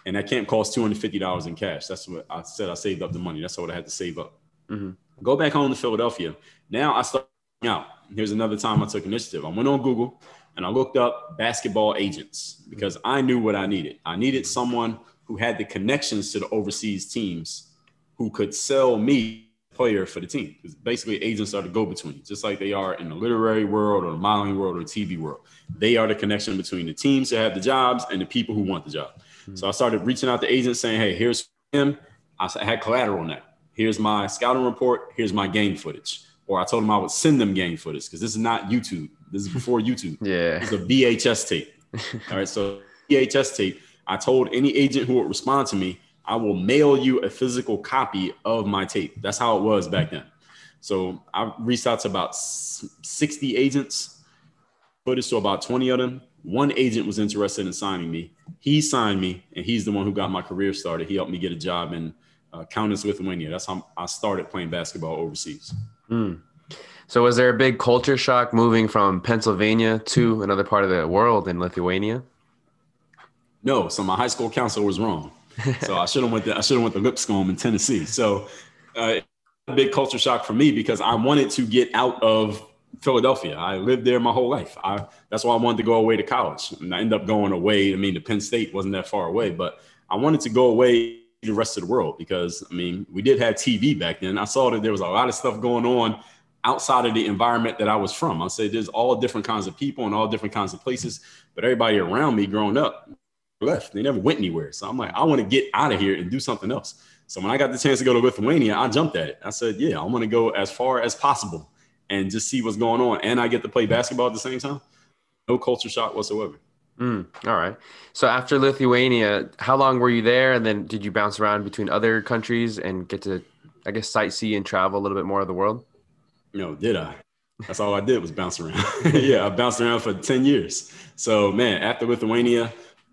And that camp cost $250 in cash. That's what I said. I saved up the money. That's what I had to save up. Mm-hmm. Go back home to Philadelphia. Now I start out. Here's another time I took initiative. I went on Google and I looked up basketball agents because I knew what I needed. I needed someone who had the connections to the overseas teams who could sell me player for the team. Because basically agents are the go-between, just like they are in the literary world or the modeling world or the TV world. They are the connection between the teams that have the jobs and the people who want the job. Mm-hmm. So I started reaching out to agents saying, hey, here's him. I had collateral that. Here's my scouting report. Here's my game footage. or I told them I would send them game footage because this is not YouTube. This is before YouTube. yeah. It's a VHS tape. All right. So VHS tape. I told any agent who would respond to me, I will mail you a physical copy of my tape. That's how it was back then. So I reached out to about 60 agents, footage to about 20 of them. One agent was interested in signing me. He signed me, and he's the one who got my career started. He helped me get a job in uh, Kaunas, Lithuania. That's how I started playing basketball overseas. Mm. So, was there a big culture shock moving from Pennsylvania to another part of the world in Lithuania? No. So my high school counselor was wrong. So I should have went. To, I should have went to Lipscomb in Tennessee. So, uh, a big culture shock for me because I wanted to get out of Philadelphia. I lived there my whole life. I, that's why I wanted to go away to college. And I ended up going away. I mean, the Penn State wasn't that far away, but I wanted to go away the rest of the world because, I mean, we did have TV back then. I saw that there was a lot of stuff going on outside of the environment that I was from. I said there's all different kinds of people and all different kinds of places, but everybody around me growing up left. They never went anywhere. So I'm like, I want to get out of here and do something else. So when I got the chance to go to Lithuania, I jumped at it. I said, yeah, I'm going to go as far as possible and just see what's going on. And I get to play basketball at the same time. No culture shock whatsoever. Mm, all right. So after Lithuania, how long were you there? And then did you bounce around between other countries and get to, I guess, sightsee and travel a little bit more of the world? No, did I? That's all I did was bounce around. yeah, I bounced around for 10 years. So, man, after Lithuania,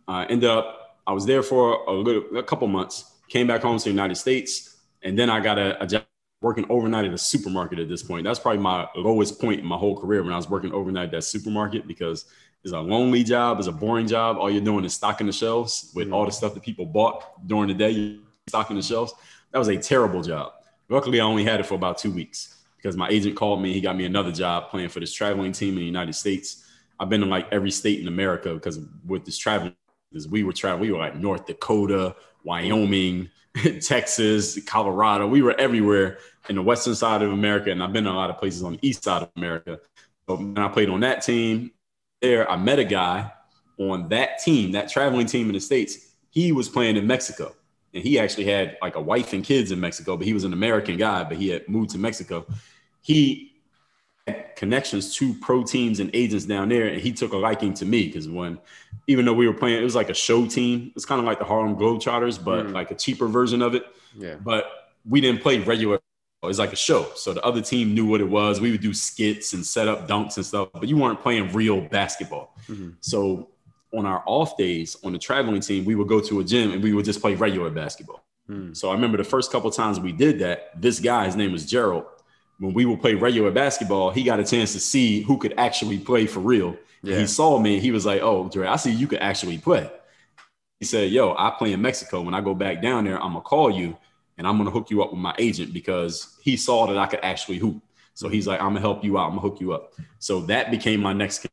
I ended up, I was there for a little, a couple months, came back home to the United States, and then I got a, a job working overnight at a supermarket at this point. That's probably my lowest point in my whole career when I was working overnight at that supermarket because it's a lonely job, it's a boring job. All you're doing is stocking the shelves with all the mm. stuff that people bought during the day, you're stocking the shelves. That was a terrible job. Luckily, I only had it for about two weeks because my agent called me. He got me another job playing for this traveling team in the United States. I've been in like every state in America because with this traveling, because we were traveling, we were like North Dakota, Wyoming, Texas, Colorado. We were everywhere in the western side of America, and I've been in a lot of places on the east side of America. So when I played on that team, there I met a guy on that team, that traveling team in the states. He was playing in Mexico, and he actually had like a wife and kids in Mexico, but he was an American guy, but he had moved to Mexico. He had connections to pro teams and agents down there, and he took a liking to me because when, even though we were playing, it was like a show team. It's kind of like the Harlem Globetrotters, but mm. like a cheaper version of it. Yeah. But we didn't play regular it's like a show. So the other team knew what it was. We would do skits and set up dunks and stuff, but you weren't playing real basketball. Mm-hmm. So on our off days on the traveling team, we would go to a gym and we would just play regular basketball. Mm. So I remember the first couple times we did that, this guy, his name was Gerald. When we would play regular basketball, he got a chance to see who could actually play for real. Yeah. He saw me. He was like, "Oh, Dre, I see you could actually play." He said, "Yo, I play in Mexico. When I go back down there, I'm gonna call you and I'm gonna hook you up with my agent because he saw that I could actually hoop. So he's like, I'm gonna help you out. I'm gonna hook you up. So that became my next.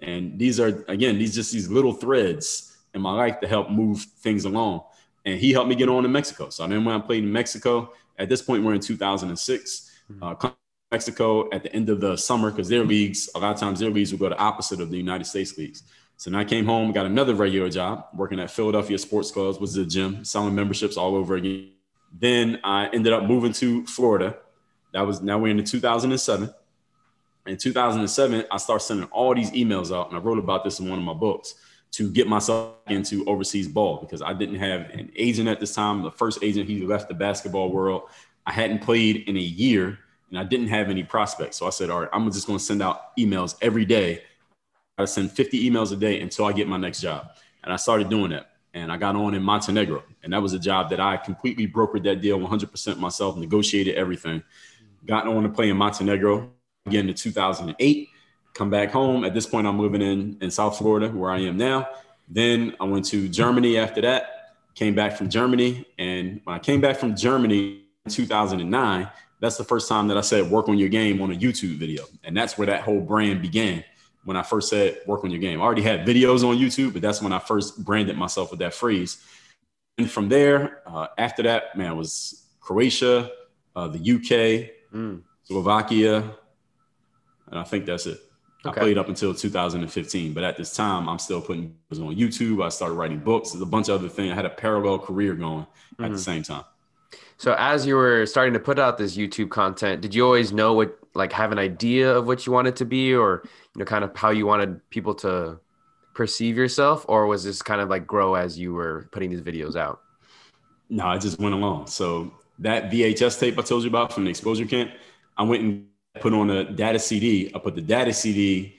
And these are again, these just these little threads in my life to help move things along. And he helped me get on in Mexico. So I then when I played in Mexico, at this point we're in 2006. Mm-hmm. Uh, Mexico at the end of the summer because their leagues, a lot of times their leagues will go the opposite of the United States leagues. So then I came home, got another regular job working at Philadelphia Sports Clubs, was a gym, selling memberships all over again then I ended up moving to Florida. That was now we're in 2007. In 2007, I started sending all these emails out, and I wrote about this in one of my books to get myself into overseas ball because I didn't have an agent at this time. The first agent, he left the basketball world. I hadn't played in a year, and I didn't have any prospects. So I said, all right, I'm just going to send out emails every day. I send 50 emails a day until I get my next job. And I started doing that and I got on in Montenegro. And that was a job that I completely brokered that deal 100% myself, negotiated everything. Got on to play in Montenegro again in 2008. Come back home. At this point, I'm living in, in South Florida, where I am now. Then I went to Germany after that, came back from Germany. And when I came back from Germany in 2009, that's the first time that I said work on your game on a YouTube video. And that's where that whole brand began when I first said work on your game. I already had videos on YouTube, but that's when I first branded myself with that phrase. And from there, uh, after that, man, was Croatia, uh, the UK, mm. Slovakia, and I think that's it. Okay. I played up until 2015, but at this time, I'm still putting videos on YouTube. I started writing books. There's a bunch of other things. I had a parallel career going mm-hmm. at the mm-hmm. same time. So as you were starting to put out this YouTube content, did you always know what like have an idea of what you wanted to be or know kind of how you wanted people to perceive yourself or was this kind of like grow as you were putting these videos out? No i just went along so that vhs tape i told you about from the exposure camp i went and put on a data cd i put the data cd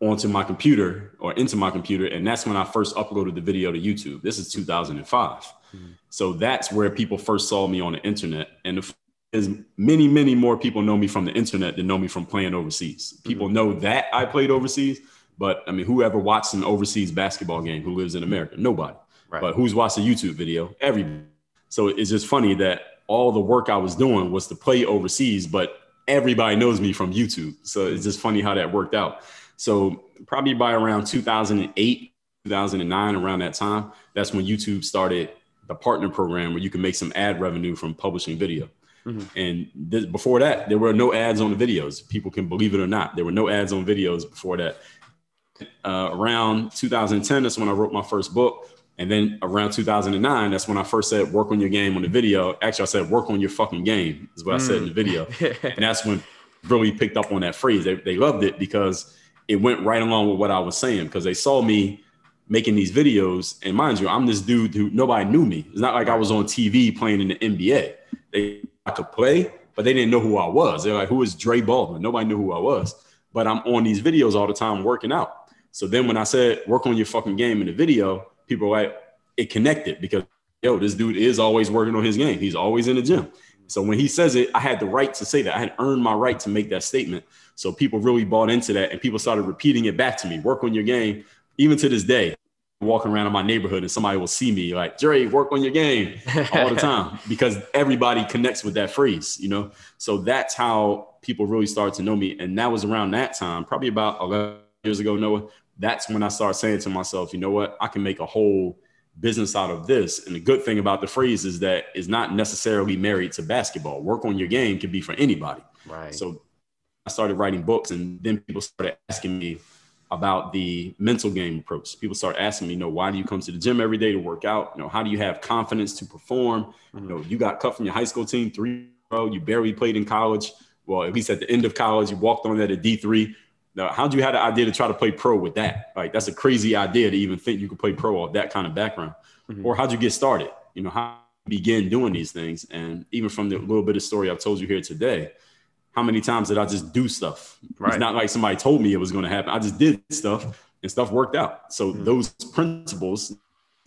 onto my computer or into my computer and that's when i first uploaded the video to youtube. This is 2005 mm-hmm. so that's where people first saw me on the internet. And the is many, many more people know me from the internet than know me from playing overseas. People mm-hmm. know that I played overseas, but I mean, whoever watched an overseas basketball game who lives in America? Nobody. Right. But who's watched a YouTube video? Everybody. So it's just funny that all the work I was doing was to play overseas, but everybody knows me from YouTube. So it's just funny how that worked out. So probably by around 2008, 2009, around that time, that's when YouTube started the partner program where you can make some ad revenue from publishing video. Mm-hmm. And this, before that, there were no ads on the videos. People can believe it or not. There were no ads on videos before that. Uh, around 2010, that's when I wrote my first book. And then around 2009, that's when I first said, work on your game on the video. Actually, I said, work on your fucking game, is what mm. I said in the video. Mm. and that's when really picked up on that phrase. They, they loved it because it went right along with what I was saying because they saw me making these videos. And mind you, I'm this dude who nobody knew me. It's not like I was on TV playing in the NBA. They I could play, but they didn't know who I was. They're like, who is Dre Baldwin? Nobody knew who I was. But I'm on these videos all the time working out. So then when I said work on your fucking game in the video, people were like, it connected because yo, this dude is always working on his game. He's always in the gym. So when he says it, I had the right to say that. I had earned my right to make that statement. So people really bought into that and people started repeating it back to me. Work on your game. Even to this day, walking around in my neighborhood and somebody will see me like, Jerry, work on your game all the time because everybody connects with that phrase, you know? So that's how people really started to know me. And that was around that time, probably about 11 years ago, Noah. That's when I started saying to myself, you know what? I can make a whole business out of this. And the good thing about the phrase is that it's not necessarily married to basketball. Work on your game can be for anybody. Right. So I started writing books and then people started asking me, about the mental game approach. People start asking me, you know, why do you come to the gym every day to work out? You know, how do you have confidence to perform? You know, you got cut from your high school team three row, you barely played in college. Well, at least at the end of college, you walked on that at D3. Now, how'd you have the idea to try to play pro with that? Like, that's a crazy idea to even think you could play pro off that kind of background. Mm-hmm. Or how'd you get started? You know, how begin doing these things? And even from the little bit of story I've told you here today, how many times did I just do stuff? Right. It's not like somebody told me it was going to happen. I just did stuff and stuff worked out. So mm-hmm. those principles,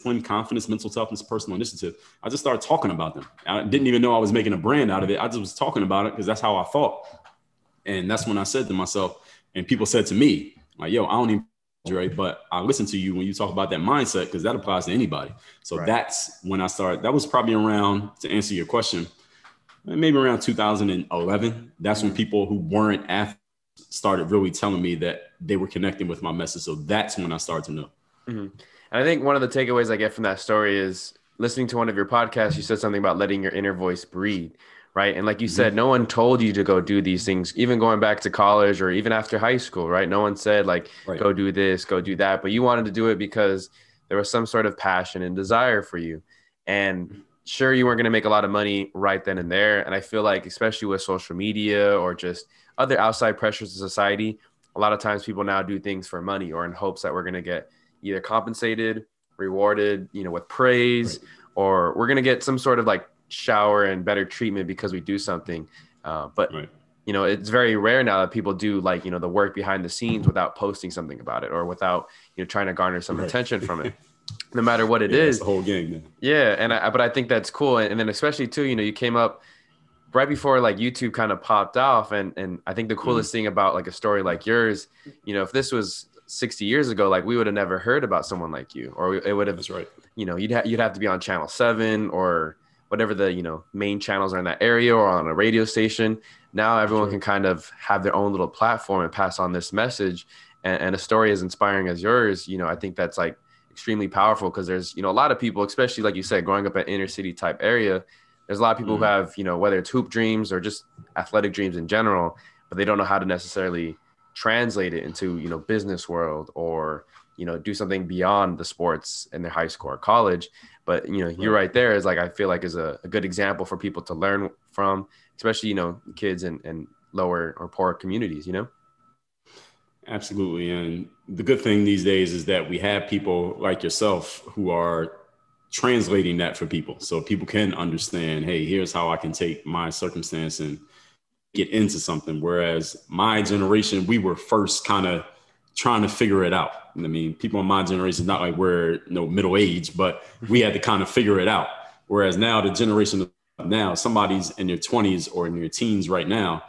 when confidence, mental toughness, personal initiative, I just started talking about them. I didn't even know I was making a brand out of it. I just was talking about it because that's how I thought. And that's when I said to myself, and people said to me, like, yo, I don't even Dre, but I listen to you when you talk about that mindset because that applies to anybody. So right. that's when I started. That was probably around to answer your question maybe around 2011. That's when people who weren't athletes started really telling me that they were connecting with my message. So that's when I started to know. Mm-hmm. And I think one of the takeaways I get from that story is listening to one of your podcasts. You said something about letting your inner voice breathe, right? And like you mm-hmm. said, no one told you to go do these things, even going back to college or even after high school, right? No one said like, right. go do this, go do that, but you wanted to do it because there was some sort of passion and desire for you. And sure you weren't going to make a lot of money right then and there and i feel like especially with social media or just other outside pressures of society a lot of times people now do things for money or in hopes that we're going to get either compensated rewarded you know with praise right. or we're going to get some sort of like shower and better treatment because we do something uh, but right. you know it's very rare now that people do like you know the work behind the scenes without posting something about it or without you know trying to garner some right. attention from it no matter what it yeah, is. the whole game. Man. Yeah, and I, but I think that's cool, and, and then especially too, you know, you came up right before like YouTube kind of popped off, and and I think the coolest mm. thing about like a story like yours, you know, if this was 60 years ago, like we would have never heard about someone like you, or it would have. That's right. You know, you'd ha- you'd have to be on Channel Seven or whatever the you know main channels are in that area or on a radio station. Now everyone can kind of have their own little platform and pass on this message. And, and a story as inspiring as yours, you know, I think that's like extremely powerful because there's you know a lot of people especially like you said growing up in inner city type area there's a lot of people mm-hmm. who have you know whether it's hoop dreams or just athletic dreams in general but they don't know how to necessarily translate it into you know business world or you know do something beyond the sports in their high school or college but you know you're right there is like i feel like is a, a good example for people to learn from especially you know kids and, and lower or poor communities, you know? Absolutely. And the good thing these days is that we have people like yourself who are translating that for people. So people can understand, hey, here's how I can take my circumstance and get into something. Whereas my generation, we were first kind of trying to figure it out. I mean, people in my generation, not like we're you know middle age, but we had to kind of figure it out. Whereas now the generation now, somebody's in their 20s or in their teens right now,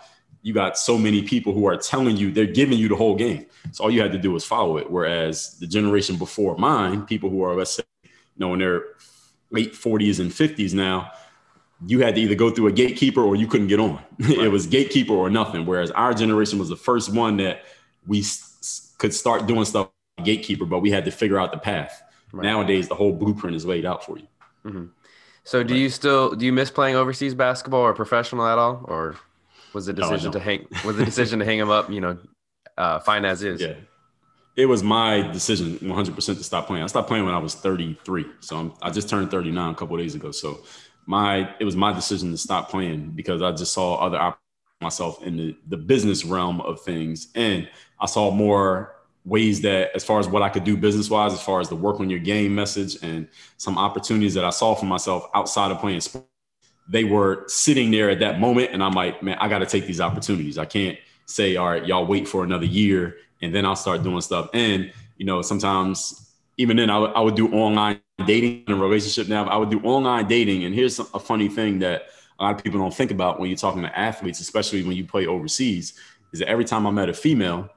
you got so many people who are telling you they're giving you the whole game. So all you had to do was follow it. Whereas the generation before mine, people who are let's say, you know, in their late 40s and 50s now, you had to either go through a gatekeeper or you couldn't get on. Right. it was gatekeeper or nothing. Whereas our generation was the first one that we s- could start doing stuff gatekeeper, but we had to figure out the path. Right. Nowadays, the whole blueprint is laid out for you. Mm-hmm. So, do right. you still do you miss playing overseas basketball or professional at all, or was the decision no, to hang was the decision to hang him up? You know, uh, fine as is. Yeah, it was my decision 100 percent to stop playing. I stopped playing when I was 33, so I'm, i just turned 39 a couple days ago. So my it was my decision to stop playing because I just saw other myself in the, the business realm of things and I saw more ways that as far as what I could do business wise, as far as the work on your game message and some opportunities that I saw for myself outside of playing sports, they were sitting there at that moment. And I'm like, man, I got to take these opportunities. I can't say, all right, y'all wait for another year and then I'll start doing stuff. And, you know, sometimes even then I, w- I would do online dating and relationship now. I would do online dating. And here's a funny thing that a lot of people don't think about when you're talking to athletes, especially when you play overseas, is that every time I met a female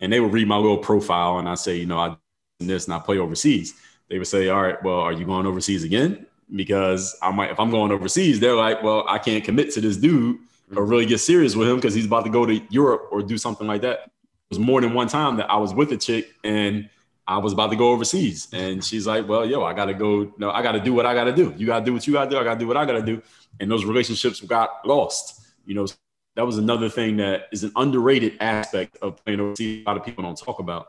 and they would read my little profile and I say, you know, I this and I play overseas, they would say, all right, well, are you going overseas again? Because I might, if I'm going overseas, they're like, well, I can't commit to this dude or mm-hmm. really get serious with him because he's about to go to Europe or do something like that. It was more than one time that I was with a chick and I was about to go overseas. And she's like, well, yo, I got to go. No, I got to do what I got to do. You got to do what you got to do. I got to do what I got to do. And those relationships got lost. You know, that was another thing that is an underrated aspect of playing overseas. A lot of people don't talk about.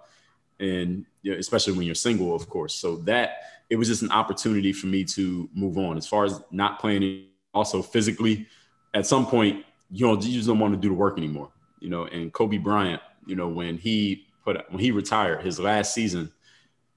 And you know, especially when you're single, of course. So that it was just an opportunity for me to move on. As far as not playing, also physically, at some point, you know, you just don't want to do the work anymore. You know, and Kobe Bryant, you know, when he put when he retired his last season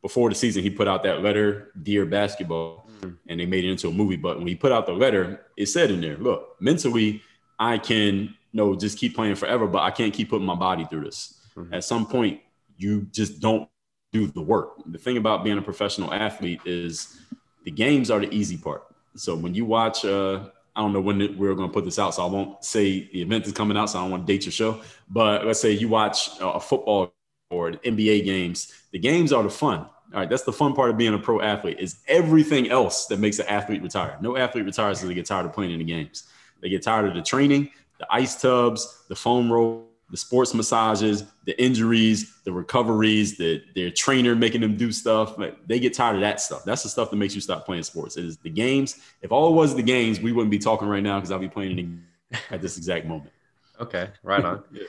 before the season he put out that letter dear basketball and they made it into a movie but when he put out the letter it said in there look mentally i can you know just keep playing forever but i can't keep putting my body through this mm-hmm. at some point you just don't do the work the thing about being a professional athlete is the games are the easy part so when you watch uh I don't know when we're going to put this out, so I won't say the event is coming out, so I don't want to date your show. But let's say you watch a football or NBA games. The games are the fun. All right, that's the fun part of being a pro athlete is everything else that makes an athlete retire. No athlete retires because they get tired of playing in the games. They get tired of the training, the ice tubs, the foam roll, the sports massages, the injuries, the recoveries, the their trainer making them do stuff. They get tired of that stuff. That's the stuff that makes you stop playing sports. It is the games. If all it was the games, we wouldn't be talking right now because I'll be playing at this exact moment. Okay, right on. yeah.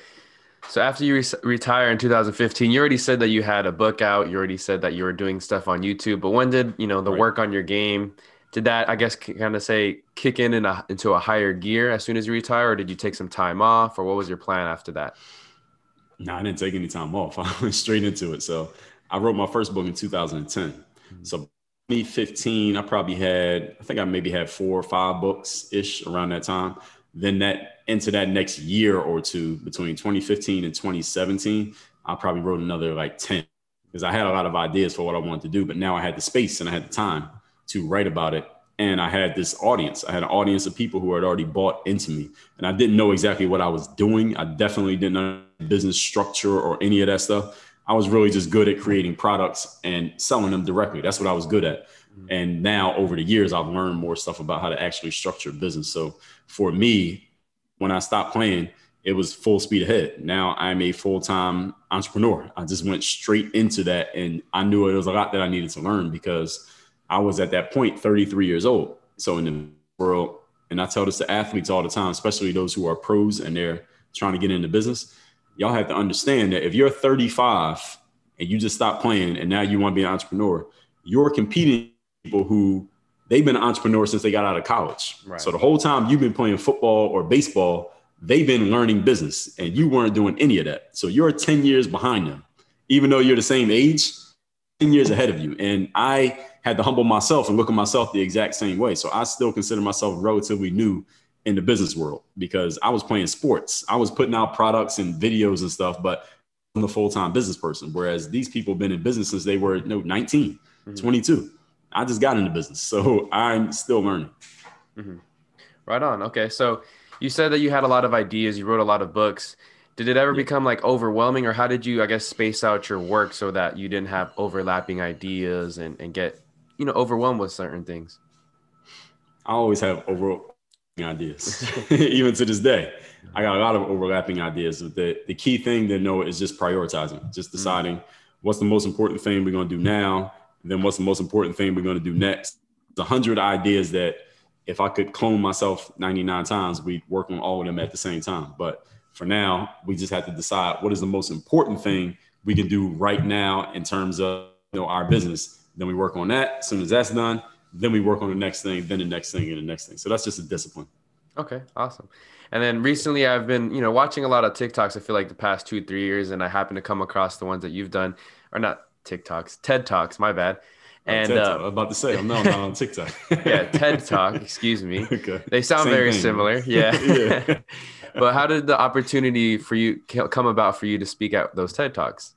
So after you re- retire in 2015, you already said that you had a book out. You already said that you were doing stuff on YouTube. But when did you know the right. work on your game? Did that, I guess, kind of say kick in, in a, into a higher gear as soon as you retire, or did you take some time off, or what was your plan after that? No, I didn't take any time off. I went straight into it. So I wrote my first book in 2010. Mm-hmm. So 2015, I probably had, I think I maybe had four or five books ish around that time then that into that next year or two between 2015 and 2017 i probably wrote another like 10 because i had a lot of ideas for what i wanted to do but now i had the space and i had the time to write about it and i had this audience i had an audience of people who had already bought into me and i didn't know exactly what i was doing i definitely didn't know business structure or any of that stuff i was really just good at creating products and selling them directly that's what i was good at mm-hmm. and now over the years, I've learned more stuff about how to actually structure business. So for me, when I stopped playing, it was full speed ahead. Now I'm a full time entrepreneur. I just went straight into that. And I knew it was a lot that I needed to learn because I was at that point 33 years old. So in the world, and I tell this to athletes all the time, especially those who are pros and they're trying to get into business, y'all have to understand that if you're 35 and you just stop playing and now you want to be an entrepreneur, you're competing people who they've been an entrepreneur since they got out of college. Right. So the whole time you've been playing football or baseball, they've been learning business and you weren't doing any of that. So you're 10 years behind them, even though you're the same age, 10 years ahead of you. And I had to humble myself and look at myself the exact same way. So I still consider myself relatively new in the business world because I was playing sports. I was putting out products and videos and stuff, but I'm a full-time business person. Whereas these people have been in business since they were you know, 19, mm-hmm. 22. I just got into business. So I'm still learning. Mm-hmm. Right on. Okay. So you said that you had a lot of ideas, you wrote a lot of books. Did it ever yeah. become like overwhelming or how did you, I guess, space out your work so that you didn't have overlapping ideas and, and get, you know, overwhelmed with certain things? I always have overwhelming ideas, even to this day. I got a lot of overlapping ideas. The, the key thing to know is just prioritizing, just mm. deciding mm-hmm. what's the most important thing we're going to do now, then what's the most important thing we're going to do next. A hundred ideas that if I could clone myself 99 times, we'd work on all of them at the same time. But for now, we just have to decide what is the most important thing we can do right now in terms of you know our business. Then we work on that. As soon as that's done, then we work on the next thing, then the next thing, and the next thing. So that's just a discipline. Okay, awesome. And then recently, I've been you know watching a lot of TikToks. I feel like the past two three years, and I happen to come across the ones that you've done, or not TikToks, TED Talks. My bad. And uh, I'm about to say, I'm not, not on TikTok. yeah, TED Talk. Excuse me. Okay. They sound Same very thing. similar. Yeah. yeah. but how did the opportunity for you come about for you to speak at those TED Talks?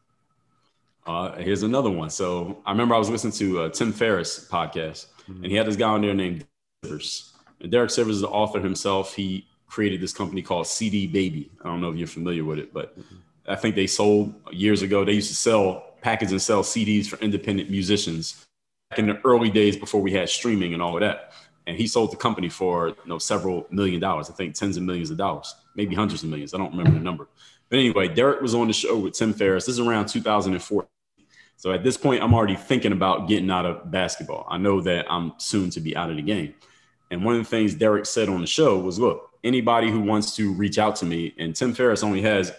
Uh, here's another one. So I remember I was listening to a Tim Ferriss podcast, mm-hmm. and he had this guy on there named Sivers. And Derek Sivers is the author himself. He created this company called CD Baby. I don't know if you're familiar with it, but mm-hmm. I think they sold years ago. They used to sell, package and sell CDs for independent musicians back in the early days before we had streaming and all of that. And he sold the company for you know several million dollars. I think tens of millions of dollars, maybe hundreds of millions. I don't remember the number. But anyway, Derek was on the show with Tim Ferriss. This is around 2004. So at this point, I'm already thinking about getting out of basketball. I know that I'm soon to be out of the game. And one of the things Derek said on the show was, look, anybody who wants to reach out to me, and Tim Ferriss only has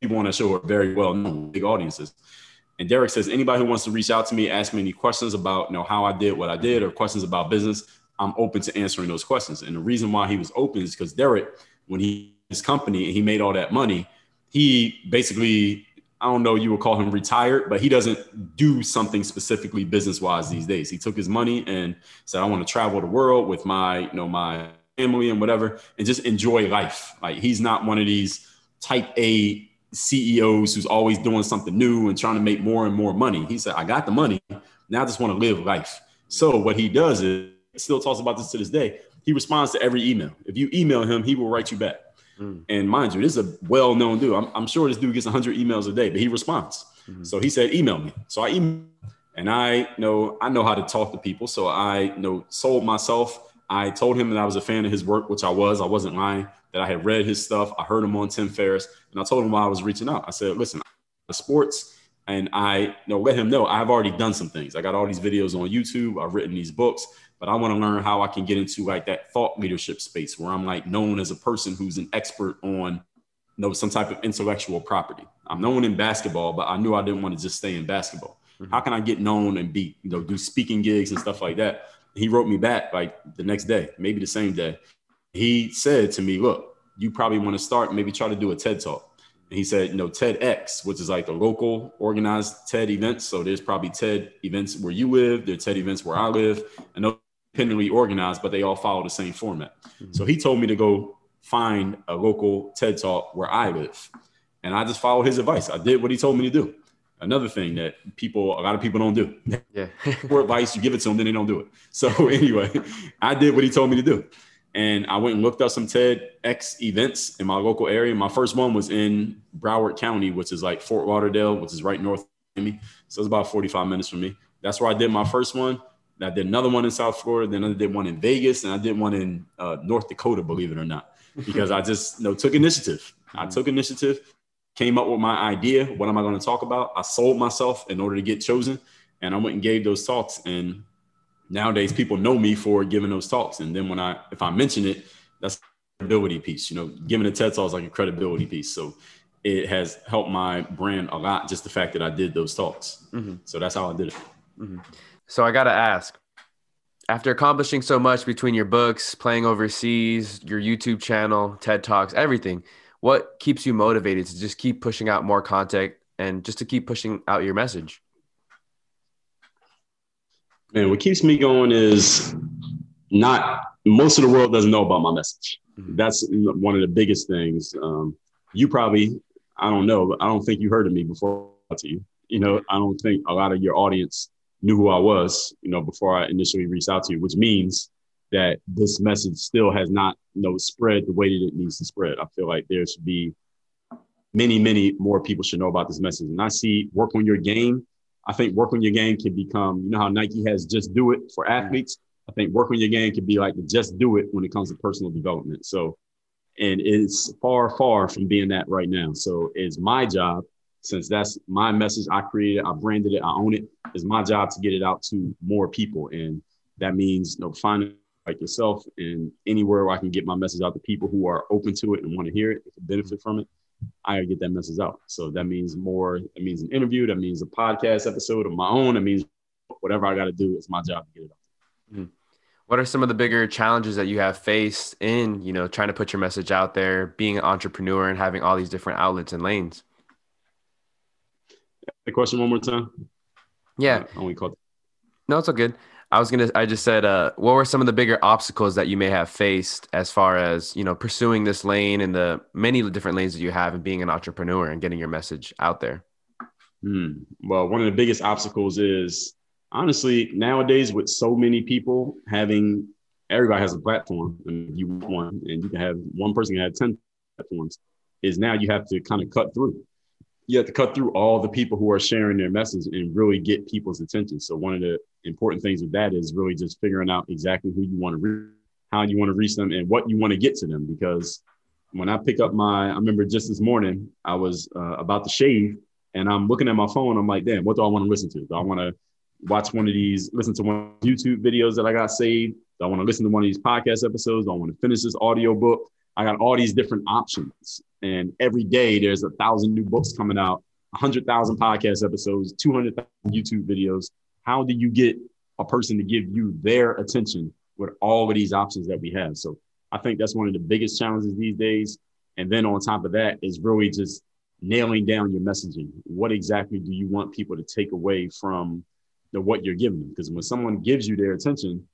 people on that show who are very well known, big audiences. And Derek says, anybody who wants to reach out to me, ask me any questions about, you know, how I did what I did or questions about business, I'm open to answering those questions. And the reason why he was open is because Derek, when he his company and he made all that money, he basically, I don't know, you would call him retired, but he doesn't do something specifically business wise these days. He took his money and said, I want to travel the world with my, you know, my family and whatever, and just enjoy life. Like he's not one of these type A CEOs who's always doing something new and trying to make more and more money. He said, I got the money. Now I just want to live life. So what he does is still talks about this to this day. He responds to every email. If you email him, he will write you back. Mm. And mind you, this is a well-known dude. I'm, I'm, sure this dude gets 100 emails a day, but he responds. Mm-hmm. So he said, email me. So I email, and I know I know how to talk to people. So I you know sold myself. I told him that I was a fan of his work, which I was. I wasn't lying that I had read his stuff. I heard him on Tim Ferriss, and I told him why I was reaching out. I said, "Listen, the sports." And I you know, let him know I've already done some things. I got all these videos on YouTube. I've written these books, but I want to learn how I can get into like that thought leadership space where I'm like known as a person who's an expert on you know some type of intellectual property. I'm known in basketball, but I knew I didn't want to just stay in basketball. Mm-hmm. How can I get known and be, you know, do speaking gigs and stuff like that? He wrote me back like the next day, maybe the same day he said to me, look, you probably want to start, maybe try to do a TED talk. And he said, you know, TEDx, which is like the local organized TED events. So there's probably TED events where you live, there's TED events where I live, and they're independently organized, but they all follow the same format. Mm-hmm. So he told me to go find a local TED talk where I live. And I just followed his advice. I did what he told me to do. Another thing that people, a lot of people don't do. Yeah. For advice, you give it to them, then they don't do it. So anyway, I did what he told me to do and I went and looked up some TEDx events in my local area. My first one was in Broward County, which is like Fort Lauderdale, which is right north of me. So it's about 45 minutes from me. That's where I did my first one. I did another one in South Florida. Then I did one in Vegas, and I did one in uh, North Dakota, believe it or not, because I just you know took initiative. I took initiative, came up with my idea. What am I going to talk about? I sold myself in order to get chosen, and I went and gave those talks. And nowadays people know me for giving those talks. And then when I, if I mention it, that's a credibility piece, you know, giving a TED talk is like a credibility piece. So it has helped my brand a lot, just the fact that I did those talks. Mm-hmm. So that's how I did it. Mm-hmm. So I got to ask, after accomplishing so much between your books, playing overseas, your YouTube channel, TED Talks, everything, what keeps you motivated to just keep pushing out more content and just to keep pushing out your message? Man, what keeps me going is not most of the world doesn't know about my message. Mm-hmm. That's one of the biggest things. Um, you probably, I don't know, I don't think you heard of me before to you. You know, I don't think a lot of your audience knew who I was, you know, before I initially reached out to you, which means that this message still has not, you know, spread the way that it needs to spread. I feel like there should be many, many more people should know about this message. And I see work on your game. I think work on your game can become, you know, how Nike has just do it for athletes. I think work on your game can be like the just do it when it comes to personal development. So, and it's far, far from being that right now. So it's my job since that's my message I created, I branded it, I own it. It's my job to get it out to more people, and that means you know finding like yourself and anywhere where I can get my message out to people who are open to it and want to hear it, benefit from it. I get that message out. So that means more. That means an interview. That means a podcast episode of my own. That means whatever I got to do. It's my job to get it out. Mm-hmm. What are some of the bigger challenges that you have faced in, you know, trying to put your message out there, being an entrepreneur and having all these different outlets and lanes? The question one more time? Yeah. Uh, only called. No, it's all good. I was gonna. I just said, uh, what were some of the bigger obstacles that you may have faced as far as you know pursuing this lane and the many different lanes that you have and being an entrepreneur and getting your message out there? Hmm. Well, one of the biggest obstacles is honestly nowadays with so many people having everybody has a platform and you want one and you can have one person can have 10 platforms is now you have to kind of cut through you have to cut through all the people who are sharing their message and really get people's attention. So one of the important things with that is really just figuring out exactly who you want to reach, how you want to reach them, and what you want to get to them. Because when I pick up my, I remember just this morning I was uh, about to shave, and I'm looking at my phone. I'm like, damn, what do I want to listen to? Do I want to watch one of these, listen to one YouTube videos that I got saved? Do I want to listen to one of these podcast episodes? Do I want to finish this audio book? I got all these different options. And every day there's a thousand new books coming out, 100,000 podcast episodes, 200,000 YouTube videos. How do you get a person to give you their attention with all of these options that we have? So I think that's one of the biggest challenges these days. And then on top of that is really just nailing down your messaging. What exactly do you want people to take away from the, what you're giving them? Because when someone gives you their attention,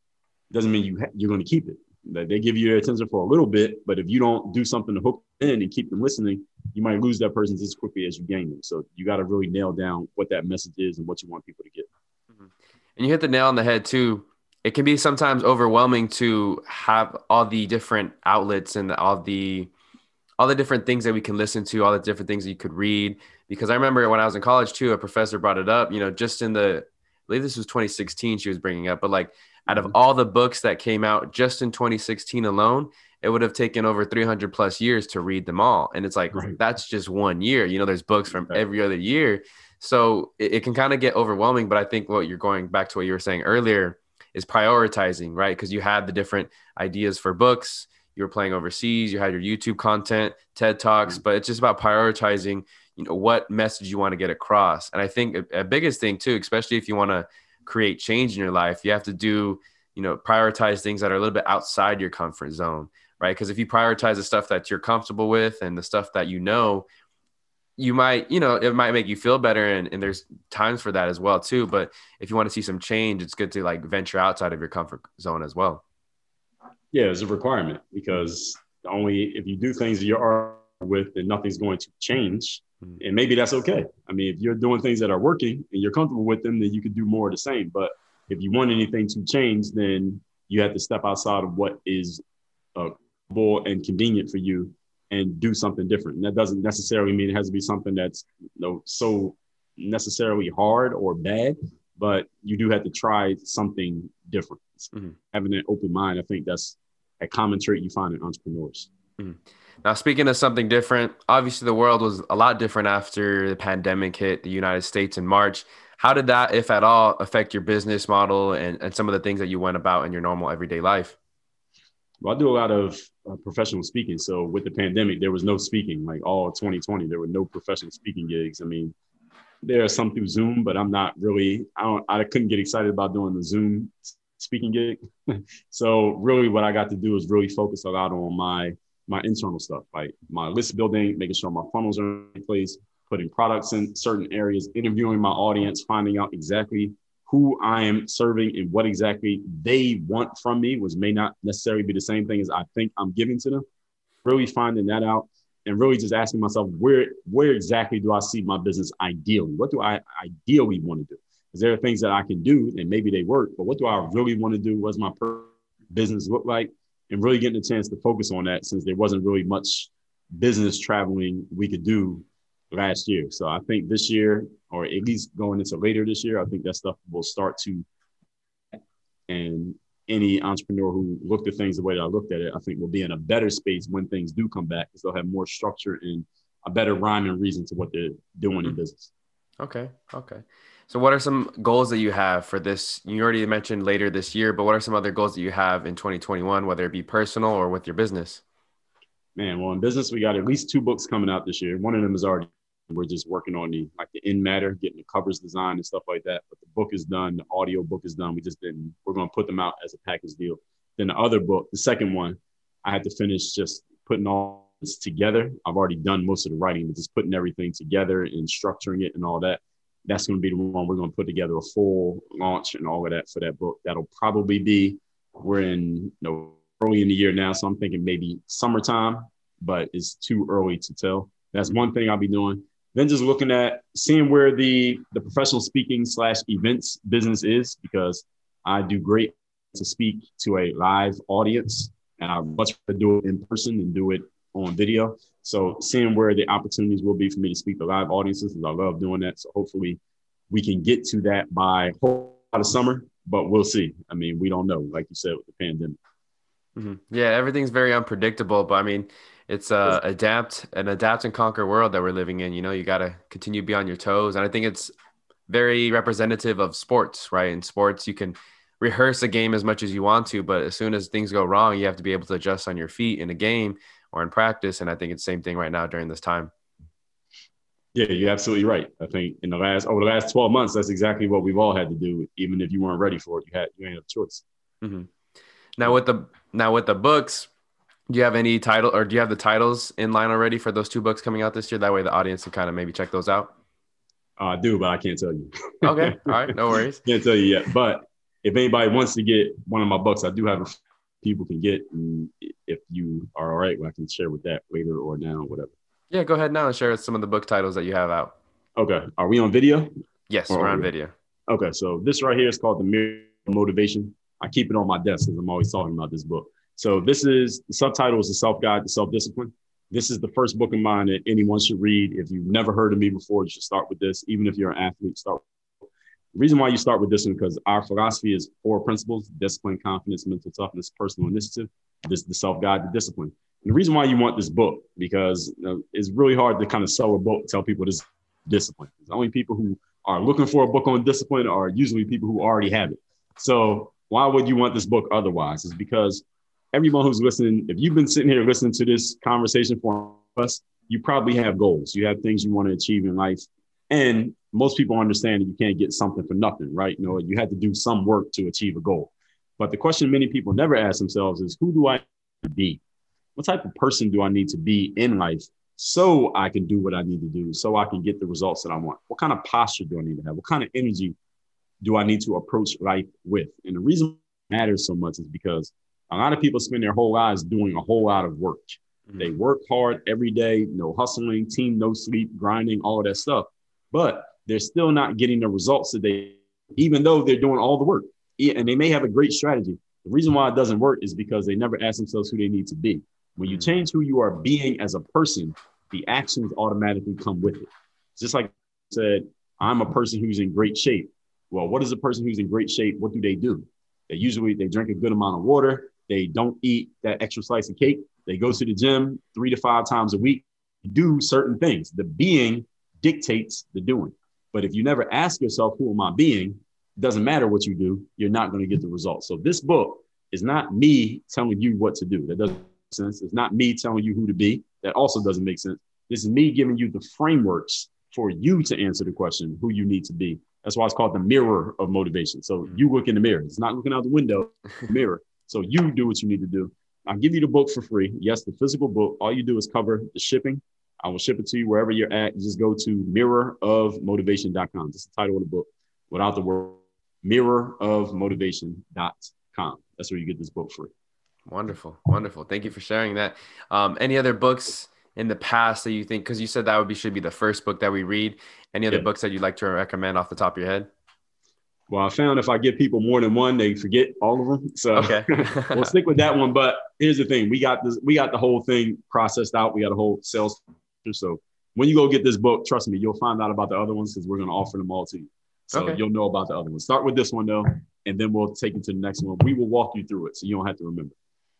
doesn't mean you ha- you're going to keep it they give you their attention for a little bit, but if you don't do something to hook in and keep them listening, you might lose that person as quickly as you gain them. So you got to really nail down what that message is and what you want people to get. Mm-hmm. And you hit the nail on the head too. It can be sometimes overwhelming to have all the different outlets and all the all the different things that we can listen to, all the different things that you could read. Because I remember when I was in college too, a professor brought it up. You know, just in the I believe this was 2016, she was bringing up, but like out of all the books that came out just in 2016 alone, it would have taken over 300 plus years to read them all. And it's like, right. that's just one year. You know, there's books from every other year. So it, it can kind of get overwhelming. But I think what you're going back to what you were saying earlier is prioritizing, right? Because you had the different ideas for books. You were playing overseas, you had your YouTube content, TED Talks, mm-hmm. but it's just about prioritizing, you know, what message you want to get across. And I think a, a biggest thing too, especially if you want to create change in your life, you have to do, you know, prioritize things that are a little bit outside your comfort zone, right? Because if you prioritize the stuff that you're comfortable with and the stuff that you know, you might, you know, it might make you feel better. And, and there's times for that as well, too. But if you want to see some change, it's good to like venture outside of your comfort zone as well. Yeah, it's a requirement because only if you do things that you're with, then nothing's going to change. Mm-hmm. And maybe that's okay. I mean, if you're doing things that are working and you're comfortable with them, then you could do more of the same. But if you want anything to change, then you have to step outside of what is uh, and convenient for you and do something different. And that doesn't necessarily mean it has to be something that's you know, so necessarily hard or bad, but you do have to try something different. Mm-hmm. Having an open mind, I think that's a common trait you find in entrepreneurs. Mm-hmm. Now, speaking of something different, obviously the world was a lot different after the pandemic hit the United States in March. How did that, if at all, affect your business model and, and some of the things that you went about in your normal everyday life? Well, I do a lot of uh, professional speaking. So with the pandemic, there was no speaking. Like all 2020, there were no professional speaking gigs. I mean, there are some through Zoom, but I'm not really. I don't. I couldn't get excited about doing the Zoom speaking gig. so really what I got to do is really focus a lot on my my internal stuff, like my list building, making sure my funnels are in place, putting products in certain areas, interviewing my audience, finding out exactly who I am serving and what exactly they want from me, which may not necessarily be the same thing as I think I'm giving to them. Really finding that out and really just asking myself where where exactly do I see my business ideally? What do I ideally want to do? Is there things that I can do and maybe they work, but what do I really want to do? What's my business look like? And really getting a chance to focus on that since there wasn't really much business traveling we could do last year. So I think this year, or at least going into later this year, I think that stuff will start to. And any entrepreneur who looked at things the way that I looked at it, I think will be in a better space when things do come back because they'll have more structure and a better rhyme and reason to what they're doing mm-hmm. in business. Okay. Okay. So, what are some goals that you have for this? You already mentioned later this year, but what are some other goals that you have in 2021, whether it be personal or with your business? Man, well, in business, we got at least two books coming out this year. One of them is already we're just working on the like the in matter, getting the covers designed and stuff like that. But the book is done, the audio book is done. We just didn't. We're going to put them out as a package deal. Then the other book, the second one, I had to finish just putting all this together. I've already done most of the writing, but just putting everything together and structuring it and all that. That's going to be the one we're going to put together a full launch and all of that for that book. That'll probably be we're in you know early in the year now, so I'm thinking maybe summertime, but it's too early to tell. That's one thing I'll be doing. Then just looking at seeing where the the professional speaking slash events business is because I do great to speak to a live audience and I much rather do it in person and do it on video. So seeing where the opportunities will be for me to speak to live audiences, I love doing that. So hopefully we can get to that by the summer, but we'll see. I mean, we don't know, like you said, with the pandemic. Mm-hmm. Yeah, everything's very unpredictable, but I mean, it's uh adapt an adapt and conquer world that we're living in you know you got to continue to be on your toes and i think it's very representative of sports right in sports you can rehearse a game as much as you want to but as soon as things go wrong you have to be able to adjust on your feet in a game or in practice and i think it's the same thing right now during this time yeah you're absolutely right i think in the last over the last 12 months that's exactly what we've all had to do even if you weren't ready for it you had you ain't have a choice mm-hmm. now with the now with the books do you have any title or do you have the titles in line already for those two books coming out this year? That way the audience can kind of maybe check those out. Uh, I do, but I can't tell you. okay. All right. No worries. can't tell you yet. But if anybody wants to get one of my books, I do have a people can get. And if you are all right, well, I can share with that later or now, whatever. Yeah, go ahead now and share some of the book titles that you have out. Okay. Are we on video? Yes, we're on video. Okay. So this right here is called The Mirror Motivation. I keep it on my desk because I'm always talking about this book. So this is the subtitle is the self guide to self discipline. This is the first book of mine that anyone should read. If you've never heard of me before, you should start with this. Even if you're an athlete, start. The reason why you start with this one because our philosophy is four principles: discipline, confidence, mental toughness, personal initiative. This is the self guide to discipline. And the reason why you want this book because you know, it's really hard to kind of sell a book, tell people this discipline. The only people who are looking for a book on discipline are usually people who already have it. So why would you want this book otherwise? Is because everyone who's listening, if you've been sitting here listening to this conversation for us, you probably have goals. You have things you want to achieve in life. And most people understand that you can't get something for nothing, right? You know, you had to do some work to achieve a goal. But the question many people never ask themselves is who do I be? What type of person do I need to be in life so I can do what I need to do, so I can get the results that I want? What kind of posture do I need to have? What kind of energy do I need to approach life with? And the reason it matters so much is because a lot of people spend their whole lives doing a whole lot of work. Mm-hmm. They work hard every day, no hustling, team, no sleep, grinding, all of that stuff. But they're still not getting the results that they, even though they're doing all the work. And they may have a great strategy. The reason why it doesn't work is because they never ask themselves who they need to be. When you mm-hmm. change who you are being as a person, the actions automatically come with it. Just like I said, I'm a person who's in great shape. Well, what is a person who's in great shape? What do they do? They usually they drink a good amount of water. They don't eat that extra slice of cake. They go to the gym three to five times a week, do certain things. The being dictates the doing. But if you never ask yourself, who am I being? It doesn't matter what you do, you're not going to get the results. So this book is not me telling you what to do. That doesn't make sense. It's not me telling you who to be. That also doesn't make sense. This is me giving you the frameworks for you to answer the question who you need to be That's why it's called the mirror of motivation. So mm-hmm. you look in the mirror. It's not looking out the window, mirror. So you do what you need to do. I'll give you the book for free. Yes, the physical book. All you do is cover the shipping. I will ship it to you wherever you're at. You just go to mirrorofmotivation.com. That's the title of the book without the word mirrorofmotivation.com. That's where you get this book free. Wonderful. Wonderful. Thank you for sharing that. Um, any other books in the past that you think, because you said that would be, should be the first book that we read. Any other yeah. books that you'd like to recommend off the top of your head? Well, I found if I give people more than one, they forget all of them. So okay. we'll stick with that one. But here's the thing: we got this, we got the whole thing processed out. We got a whole sales. So when you go get this book, trust me, you'll find out about the other ones because we're going to offer them all to you. So okay. you'll know about the other ones. Start with this one though, and then we'll take you to the next one. We will walk you through it, so you don't have to remember.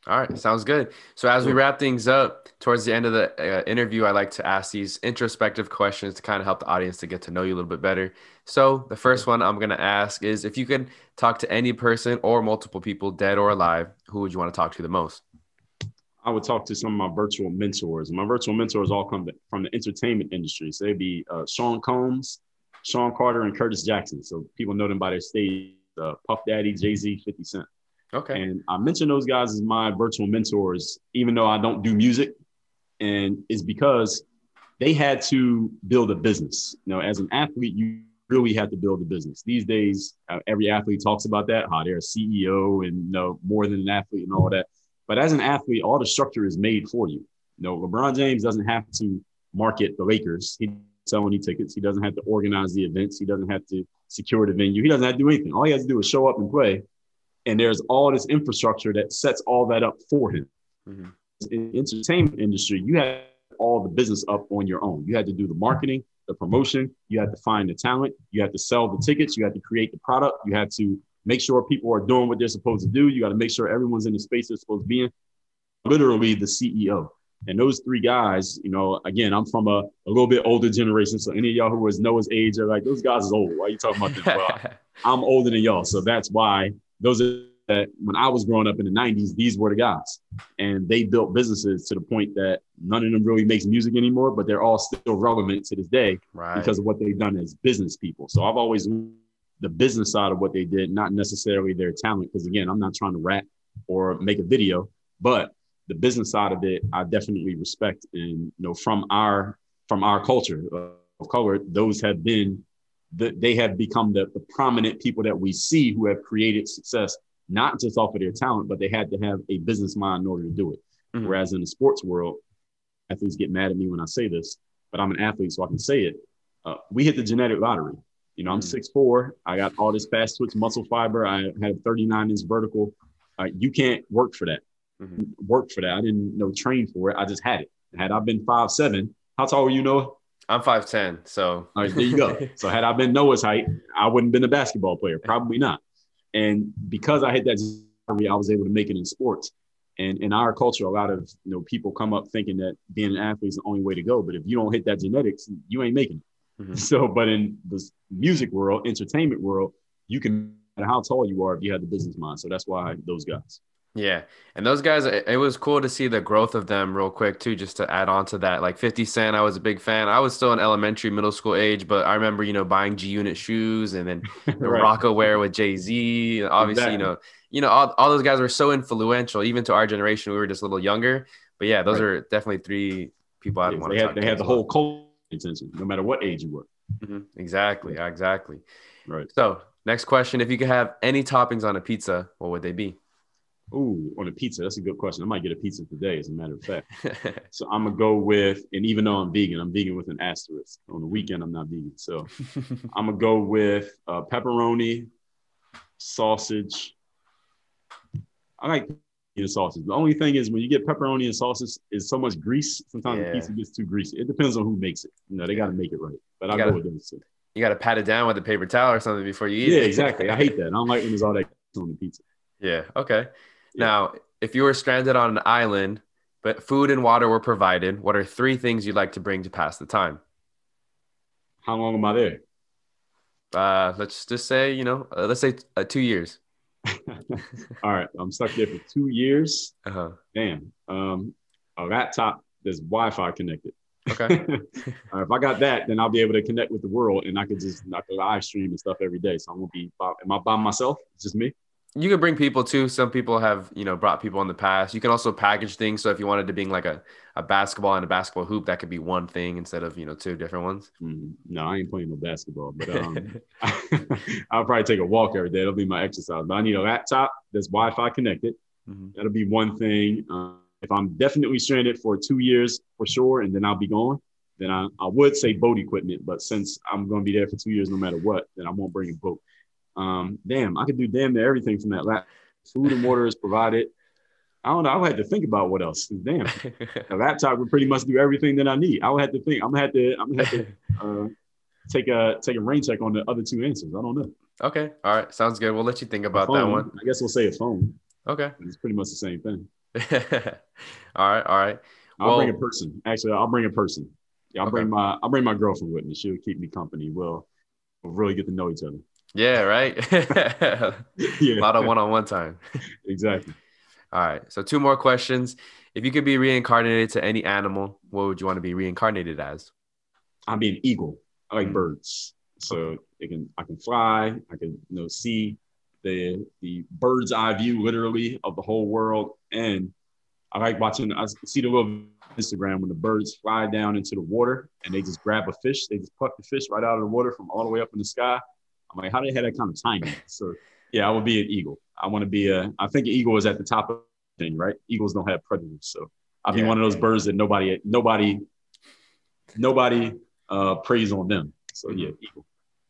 All right, sounds good. So as we wrap things up towards the end of the uh, interview, I like to ask these introspective questions to kind of help the audience to get to know you a little bit better. So the first one I'm going to ask is if you could talk to any person or multiple people, dead or alive, who would you want to talk to the most? I would talk to some of my virtual mentors. My virtual mentors all come from the entertainment industry. So they'd be uh, Sean Combs, Sean Carter, and Curtis Jackson. So people know them by their stage, uh, Puff Daddy, Jay Z, 50 Cent. Okay. And I mention those guys as my virtual mentors, even though I don't do music. And it's because they had to build a business. You know, as an athlete, you really have to build a business. These days, uh, every athlete talks about that, how they're a CEO and you know more than an athlete and all that. But as an athlete, all the structure is made for you. You know, LeBron James doesn't have to market the Lakers. He doesn't sell any tickets. He doesn't have to organize the events. He doesn't have to secure the venue. He doesn't have to do anything. All he has to do is show up and play and there's all this infrastructure that sets all that up for him. Mm-hmm. In the entertainment industry, you have all the business up on your own. You had to do the marketing, the promotion, you had to find the talent, you had to sell the tickets, you had to create the product, you had to make sure people are doing what they're supposed to do. You got to make sure everyone's in the space they're supposed to be in. Literally the CEO. And those three guys, you know, again, I'm from a, a little bit older generation. So any of y'all who was Noah's age are like, those guys is old. Why are you talking about this? Well, I'm older than y'all. So that's why those are that when I was growing up in the 90s, these were the guys. And they built businesses to the point that none of them really makes music anymore, but they're all still relevant to this day right. because of what they've done as business people. So I've always the business side of what they did, not necessarily their talent. Because again, I'm not trying to rap or make a video, but the business side of it, I definitely respect. And you know, from our from our culture of color, those have been the, they have become the, the prominent people that we see who have created success not just off of their talent, but they had to have a business mind in order to do it. Mm-hmm. Whereas in the sports world, athletes get mad at me when I say this, but I'm an athlete, so I can say it. Uh, we hit the genetic lottery. You know, I'm six four. I got all this fast twitch muscle fiber, I have 39 inch vertical. Uh, you can't work for that. Mm-hmm. Work for that. I didn't you know train for it. I just had it. Had I been five seven, how tall were you, Noah? I'm 5'10. So all right, there you go. so had I been Noah's height, I wouldn't been a basketball player. Probably not. And because I hit that, I was able to make it in sports. And in our culture, a lot of you know people come up thinking that being an athlete is the only way to go. But if you don't hit that genetics, you ain't making it. Mm-hmm. So, but in the music world, entertainment world, you can how tall you are if you have the business mind. So that's why those guys. Yeah. And those guys, it was cool to see the growth of them real quick, too, just to add on to that. Like 50 Cent, I was a big fan. I was still in elementary, middle school age, but I remember, you know, buying G Unit shoes and then the right. Rocawear with Jay Z. Obviously, exactly. you know, you know, all, all those guys were so influential, even to our generation. We were just a little younger. But yeah, those right. are definitely three people I'd yeah, want to talk They had the whole culture attention, no matter what age you were. Mm-hmm. Exactly. Exactly. Right. So, next question If you could have any toppings on a pizza, what would they be? Ooh, on a pizza. That's a good question. I might get a pizza today, as a matter of fact. so I'm gonna go with, and even though I'm vegan, I'm vegan with an asterisk. On the weekend, I'm not vegan. So I'm gonna go with uh, pepperoni, sausage. I like eating sausage. The only thing is when you get pepperoni and sausage, is so much grease. Sometimes yeah. the pizza gets too greasy. It depends on who makes it. You know, they got to make it right. But I go with those two. You got to pat it down with a paper towel or something before you eat yeah, it. Yeah, exactly. I hate that. I don't like when there's all that on the pizza. Yeah. Okay. Now, if you were stranded on an island, but food and water were provided, what are three things you'd like to bring to pass the time? How long am I there? Uh, let's just say, you know, uh, let's say uh, two years. All right, I'm stuck there for two years. Uh-huh. Damn. Um, a laptop that's Wi-Fi connected. Okay. if I got that, then I'll be able to connect with the world, and I could just I could live stream and stuff every day. So I'm gonna be. Am I by myself? It's just me you can bring people too. Some people have, you know, brought people in the past. You can also package things. So if you wanted to being like a, a basketball and a basketball hoop, that could be one thing instead of, you know, two different ones. Mm, no, I ain't playing no basketball, but um, I'll probably take a walk every day. That'll be my exercise. But I need a laptop that's Wi-Fi connected. Mm-hmm. That'll be one thing. Uh, if I'm definitely stranded for two years for sure, and then I'll be gone, then I, I would say boat equipment. But since I'm going to be there for two years no matter what, then I won't bring a boat. Um, damn, I could do damn near everything from that lap. Food and water is provided. I don't know. I would have to think about what else. Damn, a laptop would pretty much do everything that I need. I would have to think. I'm gonna have to. I'm gonna have to uh, take a take a rain check on the other two answers. I don't know. Okay. All right. Sounds good. We'll let you think about phone, that one. I guess we'll say a phone. Okay. It's pretty much the same thing. all right. All right. I'll well, bring a person. Actually, I'll bring a person. Yeah, I'll okay. bring my I'll bring my girlfriend with me. She'll keep me company. We'll really get to know each other. Yeah, right. yeah. A lot of one-on-one time. exactly. All right. So two more questions. If you could be reincarnated to any animal, what would you want to be reincarnated as? I'd be an eagle. I like mm-hmm. birds. So it can I can fly, I can you know see the the bird's eye view literally of the whole world. And I like watching I see the little Instagram when the birds fly down into the water and they just grab a fish. They just pluck the fish right out of the water from all the way up in the sky. I'm like, how do they have that kind of timing? So yeah, I would be an eagle. I want to be a. I think an eagle is at the top of thing, right? Eagles don't have predators, so I'll be yeah, one of those birds that nobody, nobody, nobody uh, preys on them. So yeah, mm-hmm. eagle.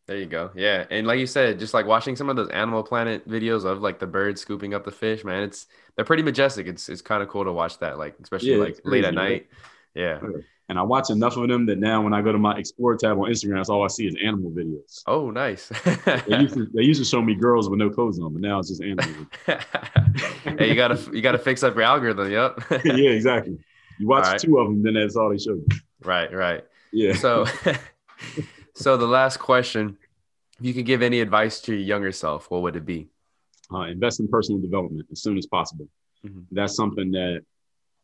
There you go. Yeah, and like you said, just like watching some of those Animal Planet videos of like the birds scooping up the fish, man, it's they're pretty majestic. It's it's kind of cool to watch that, like especially yeah, like late at night. Yeah. And I watch enough of them that now when I go to my explore tab on Instagram, that's all I see is animal videos. Oh, nice. they, used to, they, used to, show me girls with no clothes on, but now it's just animals. hey, you gotta you gotta fix up your algorithm. Yep. yeah, exactly. You watch right. two of them, then that's all they show you. Right, right. Yeah. So, so the last question: If you could give any advice to your younger self, what would it be? Uh, invest in personal development as soon as possible. Mm-hmm. That's something that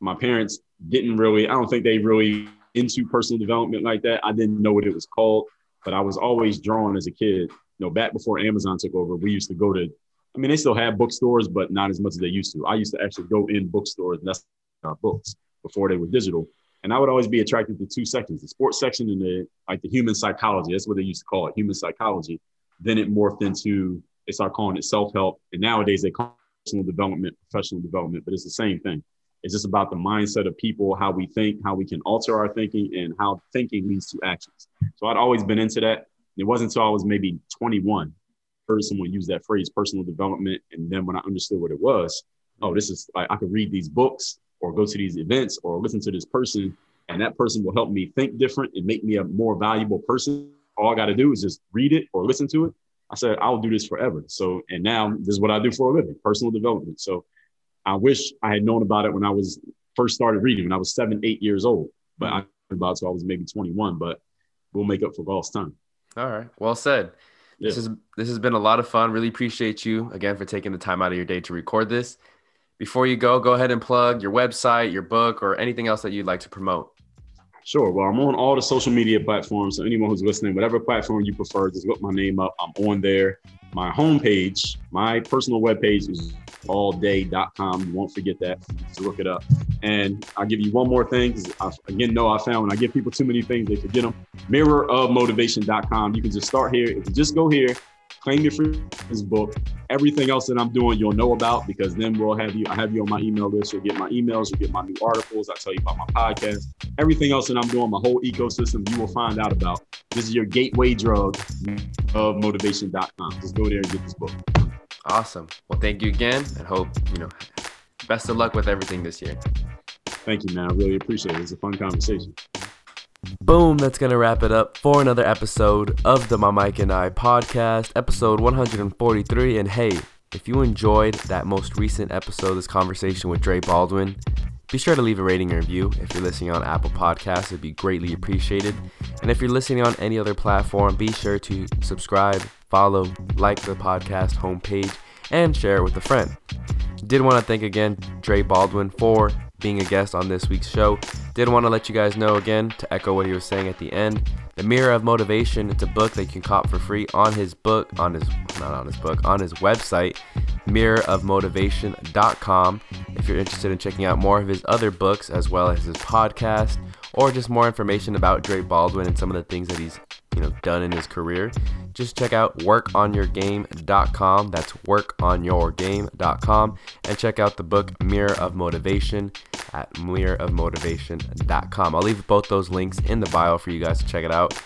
my parents didn't really, I don't think they really into personal development like that. I didn't know what it was called, but I was always drawn as a kid. You know, back before Amazon took over, we used to go to, I mean, they still have bookstores, but not as much as they used to. I used to actually go in bookstores and that's our books before they were digital. And I would always be attracted to two sections, the sports section and the like the human psychology. That's what they used to call it, human psychology. Then it morphed into they start calling it self-help. And nowadays they call personal development, professional development, but it's the same thing. It's just about the mindset of people, how we think, how we can alter our thinking, and how thinking leads to actions. So I'd always been into that. It wasn't until I was maybe 21 heard someone use that phrase, personal development, and then when I understood what it was, oh, this is like I could read these books or go to these events or listen to this person, and that person will help me think different and make me a more valuable person. All I got to do is just read it or listen to it. I said, I'll do this forever. So, and now this is what I do for a living, personal development. So I wish I had known about it when I was first started reading when I was seven, eight years old. But I about so I was maybe 21. But we'll make up for lost time. All right, well said. Yeah. This is this has been a lot of fun. Really appreciate you again for taking the time out of your day to record this. Before you go, go ahead and plug your website, your book, or anything else that you'd like to promote. Sure. Well, I'm on all the social media platforms. So anyone who's listening, whatever platform you prefer, just look my name up. I'm on there. My homepage, my personal webpage is allday.com. You won't forget that. Just look it up. And I'll give you one more thing because I, again, no, I found when I give people too many things, they forget them. Mirrorofmotivation.com. You can just start here. If you just go here, claim your free this book. Everything else that I'm doing, you'll know about because then we'll have you. I have you on my email list. You'll get my emails. You'll get my new articles. I tell you about my podcast. Everything else that I'm doing, my whole ecosystem, you will find out about. This is your gateway drug of motivation.com. Just go there and get this book. Awesome. Well, thank you again, and hope you know. Best of luck with everything this year. Thank you, man. I really appreciate it. It's a fun conversation. Boom, that's going to wrap it up for another episode of the My Mike and I podcast, episode 143. And hey, if you enjoyed that most recent episode, this conversation with Dre Baldwin, be sure to leave a rating and review. If you're listening on Apple Podcasts, it'd be greatly appreciated. And if you're listening on any other platform, be sure to subscribe, follow, like the podcast homepage, and share it with a friend. Did want to thank again Dre Baldwin for being a guest on this week's show. Did want to let you guys know again to echo what he was saying at the end. The Mirror of Motivation. It's a book that you can cop for free on his book, on his not on his book, on his website, mirrorofmotivation.com. If you're interested in checking out more of his other books as well as his podcast, or just more information about Dre Baldwin and some of the things that he's you know done in his career, just check out workonyourgame.com. That's workonyourgame.com, and check out the book Mirror of Motivation at mirrorofmotivation.com. I'll leave both those links in the bio for you guys to check it out.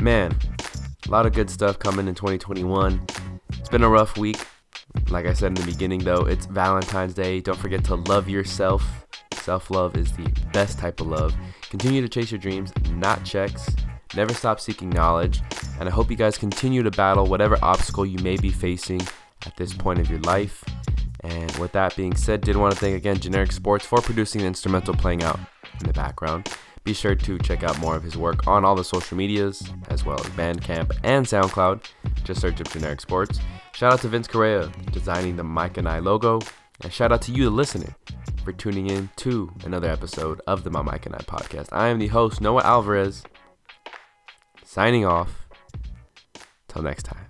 Man, a lot of good stuff coming in 2021. It's been a rough week. Like I said in the beginning, though, it's Valentine's Day. Don't forget to love yourself. Self love is the best type of love. Continue to chase your dreams, not checks. Never stop seeking knowledge. And I hope you guys continue to battle whatever obstacle you may be facing at this point of your life. And with that being said, did want to thank again Generic Sports for producing the instrumental playing out in the background. Be sure to check out more of his work on all the social medias, as well as Bandcamp and SoundCloud. Just search up Generic Sports. Shout out to Vince Correa designing the Mike and I logo. And shout out to you, the listener, for tuning in to another episode of the My Mike and I podcast. I am the host, Noah Alvarez, signing off. Till next time.